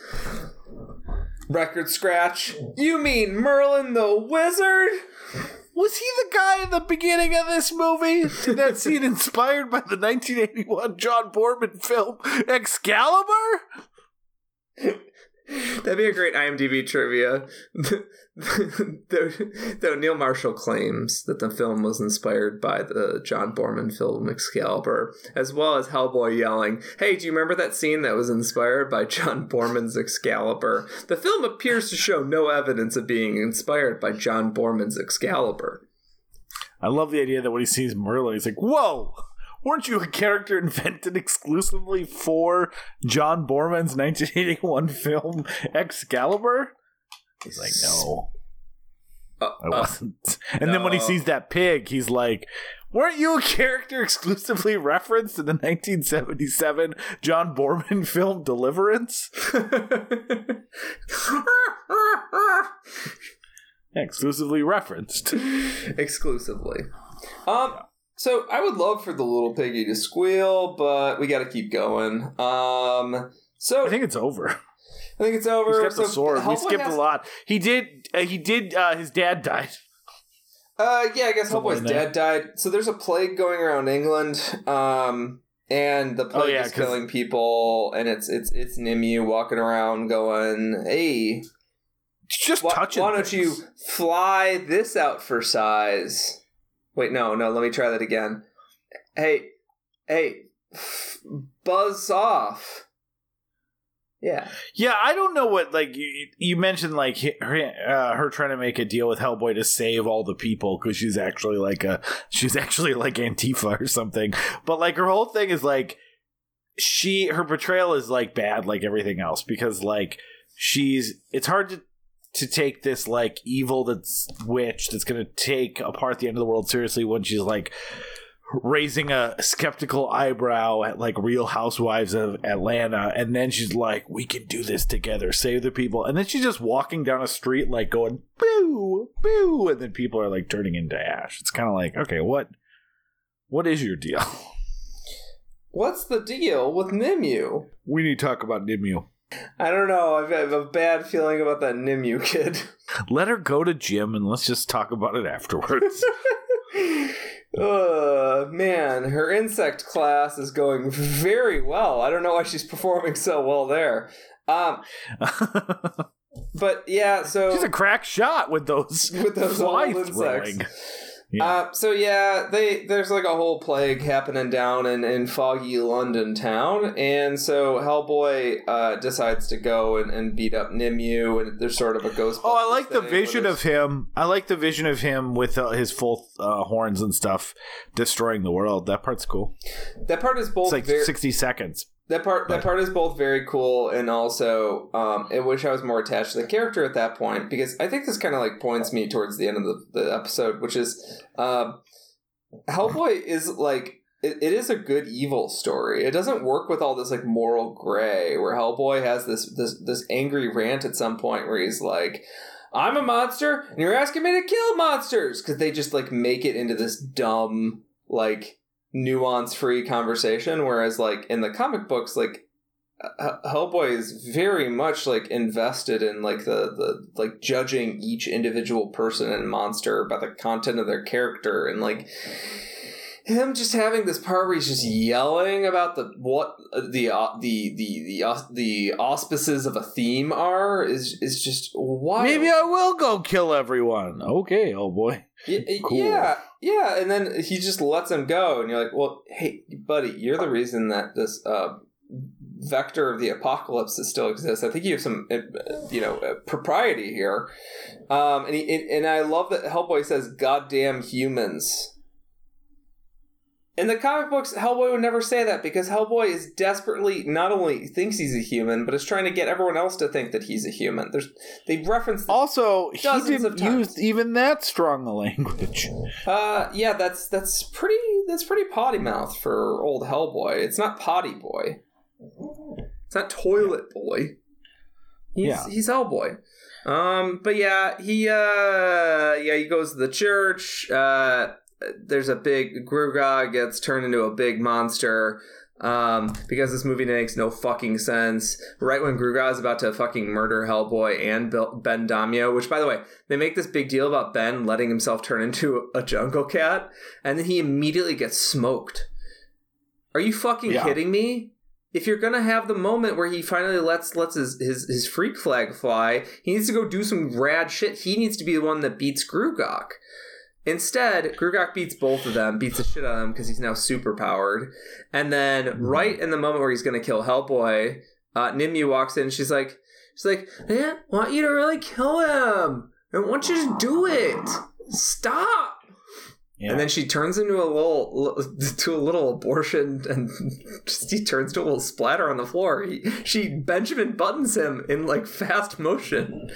record scratch. You mean Merlin the wizard? Was he the guy in the beginning of this movie? that scene inspired by the 1981 John Boorman film Excalibur? That'd be a great IMDb trivia. Though Neil Marshall claims that the film was inspired by the John Boorman film Excalibur, as well as Hellboy yelling, Hey, do you remember that scene that was inspired by John Boorman's Excalibur? The film appears to show no evidence of being inspired by John Boorman's Excalibur. I love the idea that when he sees Merlin, he's like, whoa! Weren't you a character invented exclusively for John Boorman's 1981 film Excalibur? He's like, no, Uh, I uh, wasn't. and then when he sees that pig, he's like, weren't you a character exclusively referenced in the 1977 John Boorman film Deliverance? Exclusively referenced. exclusively. Um, so I would love for the little piggy to squeal, but we got to keep going. Um, so I think it's over. I think it's over. He's got so the sword. We skipped has- a lot. He did. Uh, he did. Uh, his dad died. Uh, yeah, I guess Somewhere Hellboy's dad died. So there's a plague going around England, um, and the plague Oh, yeah, is 'cause- killing people, and it's it's it's Nimue walking around going, "Hey, Just why, touching. why don't you fly this out for size?" Wait, no, no, let me try that again. Hey, hey, f- buzz off. Yeah, Yeah, I don't know what like you, you mentioned like her, uh, her trying to make a deal with Hellboy to save all the people because she's actually like a she's actually like Antifa or something. But like her whole thing is like she her portrayal is like bad like everything else because like she's it's hard to to take this like evil that's witch that's gonna take apart the end of the world seriously when she's like raising a skeptical eyebrow at like real housewives of atlanta and then she's like we can do this together save the people and then she's just walking down a street like going boo boo and then people are like turning into ash it's kind of like okay what what is your deal what's the deal with Nimue? we need to talk about nimue I don't know. I've- I have a bad feeling about that Nimue kid. let her go to gym and let's just talk about it afterwards uh man her insect class is going very well. I don't know why she's performing so well there. Um but yeah so she's a crack shot with those with those fly old insects. throwing. Yeah. Uh, so yeah, they there's like a whole plague happening down in, in foggy London town, and so Hellboy uh, decides to go and, and beat up Nimue, and there's sort of a ghost. Oh, I like the vision of him. I like the vision of him with uh, his full uh, horns and stuff, destroying the world. That part's cool. that part is both It's like very, sixty seconds. That part that part is both very cool and also um, I wish I was more attached to the character at that point because I think this kind of like points me towards the end of the, the episode, which is um, Hellboy is like it, it is a good evil story. It doesn't work with all this like moral gray where Hellboy has this this this angry rant at some point where he's like. I'm a monster, and you're asking me to kill monsters because they just like make it into this dumb, like nuance free conversation whereas like in the comic books like Hellboy is very much like invested in like the the like judging each individual person and monster by the content of their character and like him just having this part where he's just yelling about the what uh, the uh, the the the uh, the auspices of a theme are is is just wild. Maybe I will go kill everyone. Okay, oh y- Cool. Yeah, yeah, and then he just lets him go, and you're like, "Well, hey, buddy, you're the reason that this uh, vector of the apocalypse that still exists. I think you have some, uh, you know, uh, propriety here." Um, and he and, and I love that Hellboy says, "Goddamn humans." In the comic books, Hellboy would never say that because Hellboy is desperately not only thinks he's a human, but is trying to get everyone else to think that he's a human. There's they reference Also, he Dozens of didn't times. use even that strong a language. Uh, yeah, that's that's pretty that's pretty potty mouth for old Hellboy. It's not potty boy. It's not toilet boy. He's, Yeah. he's Hellboy. Um, but yeah, he uh, yeah, he goes to the church. Uh, there's a big Gruagach gets turned into a big monster. Um, because this movie makes no fucking sense. Right when Gruagach is about to fucking murder Hellboy and Ben Daimio, which by the way, they make this big deal about Ben letting himself turn into a jungle cat, and then he immediately gets smoked. Are you fucking Yeah. kidding me? If you're gonna have the moment where he finally lets lets his, his his freak flag fly, he needs to go do some rad shit. He needs to be the one that beats Gruagach. Instead, Gruagach beats both of them, beats the shit out of them because he's now super powered. And then, right in the moment where he's gonna kill Hellboy, uh, Nimue walks in. She's like, she's like, I want you to really kill him. I want you to do it. Stop. Yeah. And then she turns into a little to a little abortion, and just, he turns to a little splatter on the floor. He, she Benjamin buttons him in like fast motion.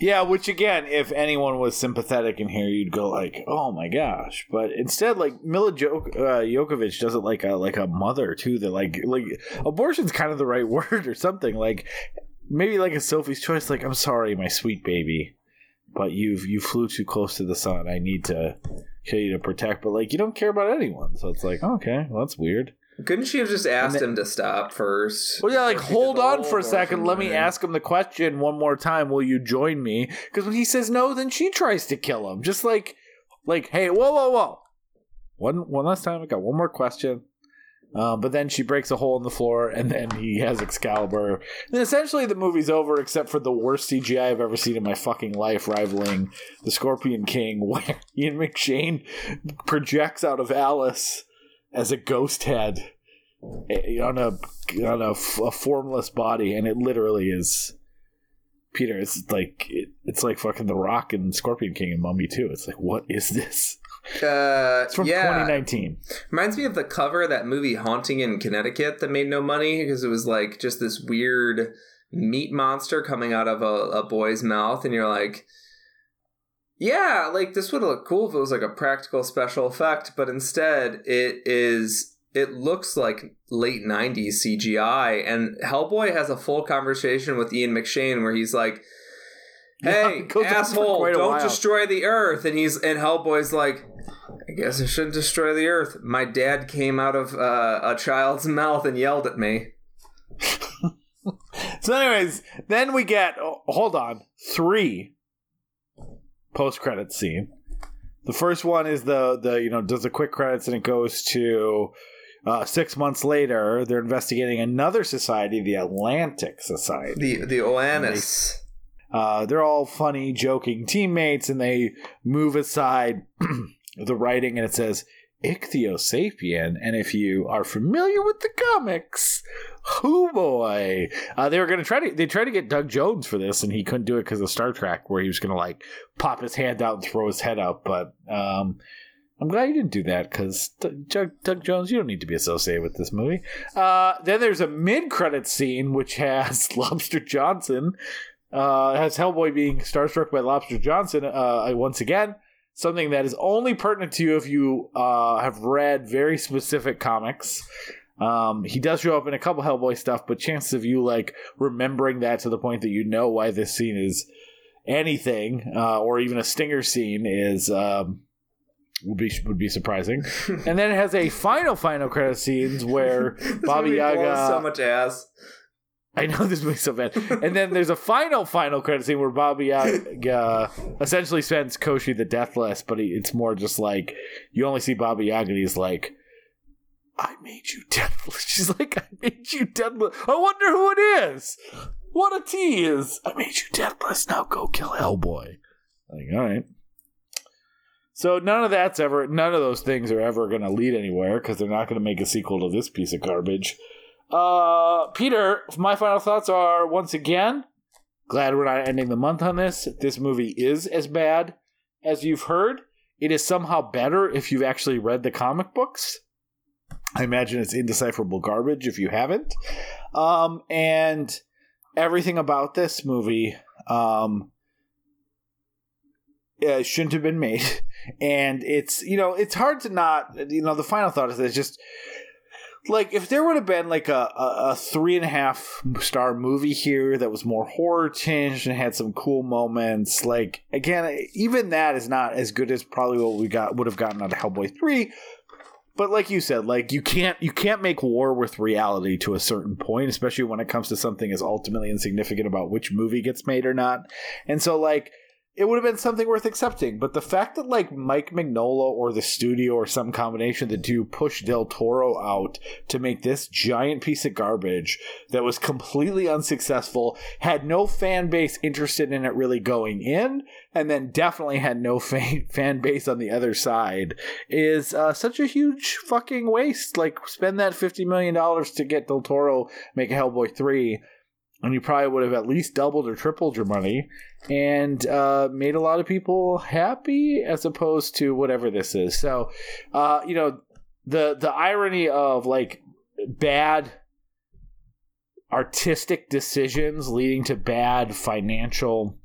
Yeah, which again, if anyone was sympathetic in here, you'd go like, "Oh my gosh!" But instead, like Milla uh, Jokovic does it like a like a mother too. That like like abortion's kind of the right word or something. Like maybe like a Sophie's choice. Like, I'm sorry, my sweet baby, but you've you flew too close to the sun. I need to kill you to protect. But like, you don't care about anyone, so it's like, okay, well that's weird. Couldn't she have just asked then- him to stop first? Well, yeah, like before she did hold on for a second. Let me thing? ask him the question one more time. Will you join me? Because when he says no, then she tries to kill him. Just like, like, hey, whoa, whoa, whoa. One, one last time. I got one more question. Um, but then she breaks a hole in the floor, and then he has Excalibur. And then essentially, the movie's over, except for the worst CGI I've ever seen in my fucking life, rivaling the Scorpion King, where Ian McShane projects out of Alice as a ghost head eh, on a on a, a formless body, and it literally is. Peter, it's like it, it's like fucking The Rock and Scorpion King and Mummy too. It's like, what is this? Uh, It's from yeah, 2019. reminds me of the cover of that movie Haunting in Connecticut that made no money because it was like just this weird meat monster coming out of a, a boy's mouth, and you're like, yeah, like this would look cool if it was like a practical special effect, but instead it is. It looks like late 90s CGI, and Hellboy has a full conversation with Ian McShane where he's like, hey it goes on for asshole don't while. destroy the earth and he's and hellboy's like i guess i shouldn't destroy the earth my dad came out of uh, a child's mouth and yelled at me So, anyways, then we get oh, hold on three post credit scene. The first one is the the you know does the quick credits and it goes to uh, six months later. They're investigating another society, the Atlantic Society. the the Oannes Uh, they're all funny, joking teammates, and they move aside the writing, and it says Ichthyosapien. And if you are familiar with the comics, who boy, uh, they were going to try to they tried to get Doug Jones for this, and he couldn't do it because of Star Trek, where he was going to like pop his hand out and throw his head up. But um, I'm glad you didn't do that because Doug, Doug Jones, you don't need to be associated with this movie. Uh, then there's a mid credit scene which has Lobster Johnson uh, has Hellboy being starstruck by Lobster Johnson uh, once again. Something that is only pertinent to you if you uh, have read very specific comics. Um, he does show up in a couple Hellboy stuff, but chances of you like remembering that to the point that you know why this scene is anything, uh, or even a stinger scene, is um, would be would be surprising. and then it has a final final credit scenes where This Baba movie blows Yaga so much ass I know this movie's so bad. And then there's a final, final credit scene where Baba Yaga essentially sends Koschei the Deathless, but he, it's more just like you only see Baba Yaga and he's like, I made you deathless. She's like, I made you deathless. I wonder who it is. What a tease. I made you deathless. Now go kill Hellboy. Like, all right. So none of that's ever, none of those things are ever going to lead anywhere because they're not going to make a sequel to this piece of garbage. Uh, Peter, my final thoughts are once again, glad we're not ending the month on this. This movie is as bad as you've heard. It is somehow better if you've actually read the comic books. I imagine it's indecipherable garbage if you haven't. Um, and everything about this movie, um, uh, shouldn't have been made. And it's, you know, it's hard to not, you know, the final thought is that it's just, like if there would have been like a, a, a three and a half star movie here that was more horror tinged and had some cool moments like again even that is not as good as probably what we got would have gotten out of hellboy 3 but like you said like you can't you can't make war with reality to a certain point especially when it comes to something as ultimately insignificant about which movie gets made or not. And so like it would have been something worth accepting. But the fact that like Mike Mignola or the studio or some combination of the two pushed Del Toro out to make this giant piece of garbage that was completely unsuccessful, had no fan base interested in it really going in, and then definitely had no fan fan base on the other side is uh, such a huge fucking waste. Like spend that fifty million dollars to get Del Toro make a Hellboy three and you probably would have at least doubled or tripled your money and uh, made a lot of people happy as opposed to whatever this is. So, uh, you know, the the irony of like bad artistic decisions leading to bad financial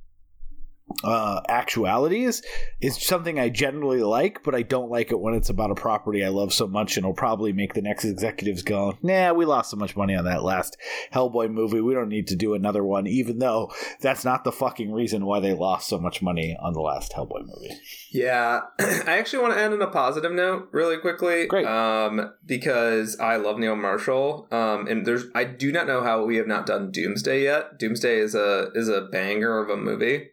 uh, actualities is something I generally like, but I don't like it when it's about a property I love so much and will probably make the next executives go, nah, we lost so much money on that last Hellboy movie. We don't need to do another one, even though that's not the fucking reason why they lost so much money on the last Hellboy movie. Yeah, I actually want to end on a positive note really quickly. Great. Um, because I love Neil Marshall. Um, and there's I do not know how we have not done Doomsday yet. Doomsday is a is a banger of a movie.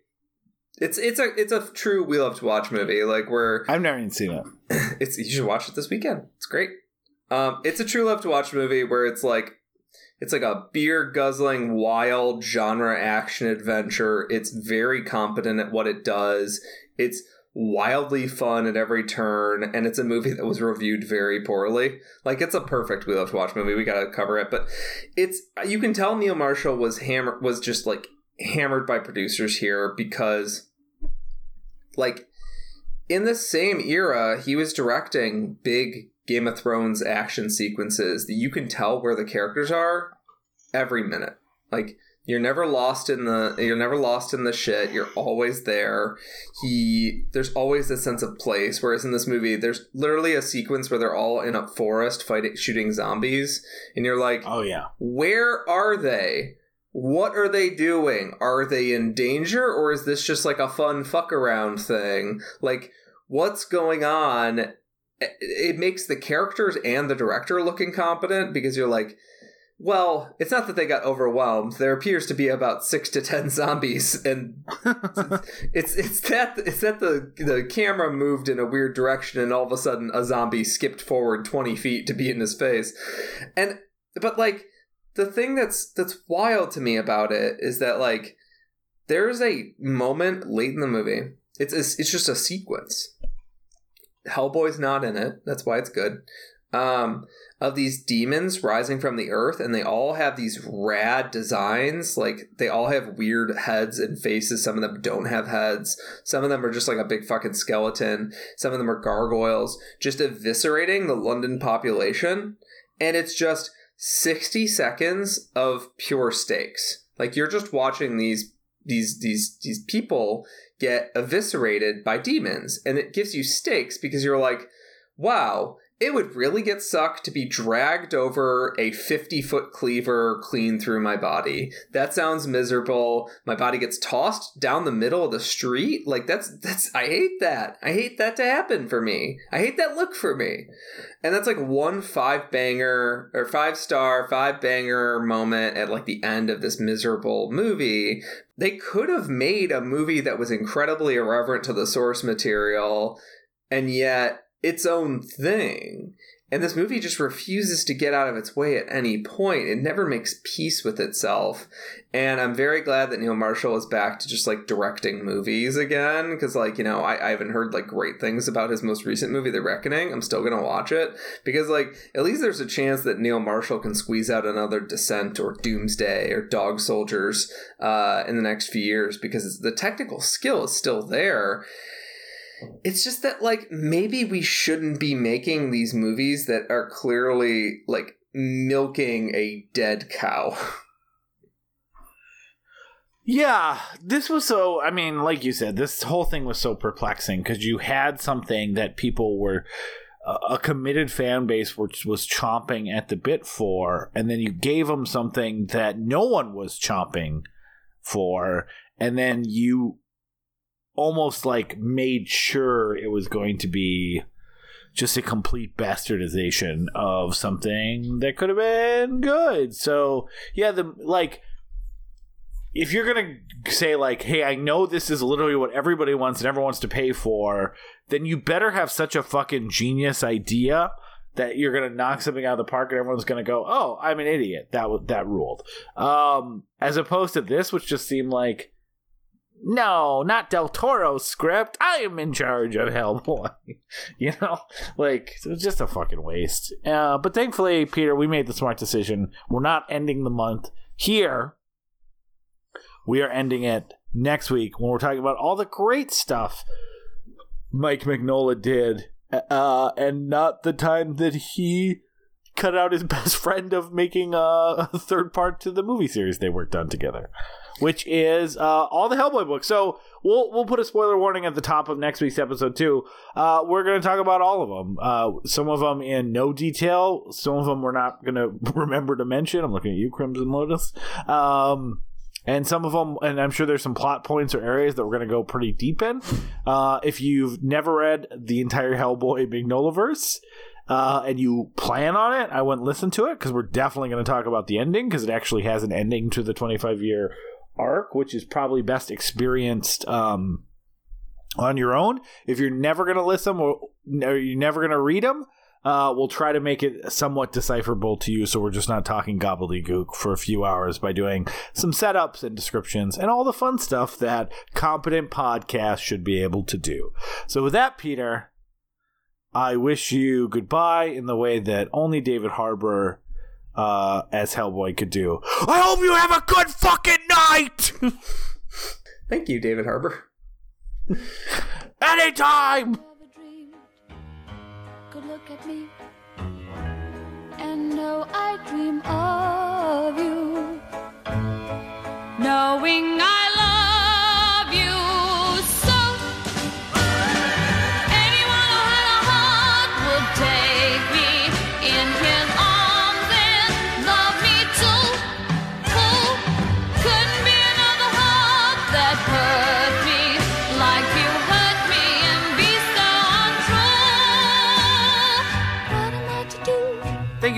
It's it's a it's a true we love to watch movie. Like we're I've never even seen it. it's you should watch it this weekend. It's great. Um, it's a true love to watch movie where it's like it's like a beer guzzling wild genre action adventure. It's very competent at what it does. It's wildly fun at every turn, and it's a movie that was reviewed very poorly. Like it's a perfect we love to watch movie. We gotta cover it, but it's you can tell Neil Marshall was hammer was just like hammered by producers here because like in the same era he was directing big game of thrones action sequences that you can tell where the characters are every minute like you're never lost in the you're never lost in the shit you're always there he there's always a sense of place whereas in this movie there's literally a sequence where they're all in a forest fighting shooting zombies and you're like Oh yeah. where are they? What are they doing? Are they in danger or is this just like a fun fuck around thing? Like, what's going on? It- makes the characters and the director look incompetent because you're like, well, it's not that they got overwhelmed. There appears to be about six to ten zombies, and it's it's that it's that the the camera moved in a weird direction, and all of a sudden a zombie skipped forward twenty feet to be in his face, and but like the thing that's that's wild to me about it is that like there's a moment late in the movie. It's it's, it's just a sequence. Hellboy's not in it. That's why it's good. Um, of these demons rising from the earth, and they all have these rad designs. Like they all have weird heads and faces. Some of them don't have heads. Some of them are just like a big fucking skeleton. Some of them are gargoyles, just eviscerating the London population. And it's just 60 seconds of pure stakes. Like you're just watching these these these these people get eviscerated by demons and it gives you stakes because you're like, "Wow, it would really get sucked to be dragged over a 50 foot cleaver clean through my body. That sounds miserable. My body gets tossed down the middle of the street. Like that's that's I hate that. I hate that to happen for me. I hate that look for me. And that's like one five banger or five star, five banger moment at like the end of this miserable movie. They could have made a movie that was incredibly irreverent to the source material and yet its own thing. And this movie just refuses to get out of its way at any point. It never makes peace with itself. And I'm very glad that Neil Marshall is back to just like directing movies again. Cause like, you know, I, I haven't heard like great things about his most recent movie, The Reckoning. I'm still gonna watch it. Because like, at least there's a chance that Neil Marshall can squeeze out another Descent or Doomsday or Dog Soldiers uh, in the next few years because the technical skill is still there. It's just that like maybe we shouldn't be making these movies that are clearly like milking a dead cow. Yeah, this was so. I mean, like you said, this whole thing was so perplexing because you had something that people were a committed fan base which was chomping at the bit for, and then you gave them something that no one was chomping for, and then you almost like made sure it was going to be just a complete bastardization of something that could have been good. So yeah, the like if you're gonna say like, "Hey, I know this is literally what everybody wants and everyone wants to pay for," then you better have such a fucking genius idea that you're gonna knock something out of the park and everyone's gonna go, "Oh, I'm an idiot." That was that ruled. Um, as opposed to this, which just seemed like, no, not Del Toro's script. I am in charge of Hellboy. you know, like it was just a fucking waste. Uh, but thankfully, Peter, we made the smart decision. We're not ending the month here we are ending it next week when we're talking about all the great stuff Mike Mignola did, uh, and not the time that he cut out his best friend of making a third part to the movie series they worked on together. Which is uh, all the Hellboy books. So we'll we'll put a spoiler warning at the top of next week's episode too. Uh, we're going to talk about all of them. Uh, some of them in no detail. Some of them we're not going to remember to mention. I'm looking at you, Crimson Lotus. Um, and some of them, and I'm sure there's some plot points or areas that we're going to go pretty deep in. Uh, if you've never read the entire Hellboy Mignolaverse, uh, and you plan on it, I wouldn't listen to it because we're definitely going to talk about the ending because it actually has an ending to the 25 year arc, which is probably best experienced um, on your own. If you're never going to listen or, or you're never going to read them, uh, we'll try to make it somewhat decipherable to you so we're just not talking gobbledygook for a few hours by doing some setups and descriptions and all the fun stuff that competent podcasts should be able to do. So, with that, Peter, I wish you goodbye in the way that only David Harbour uh, as Hellboy could do. I hope you have a good fucking night! Thank you, David Harbour. Anytime! could look at me and know I dream of you. Knowing I love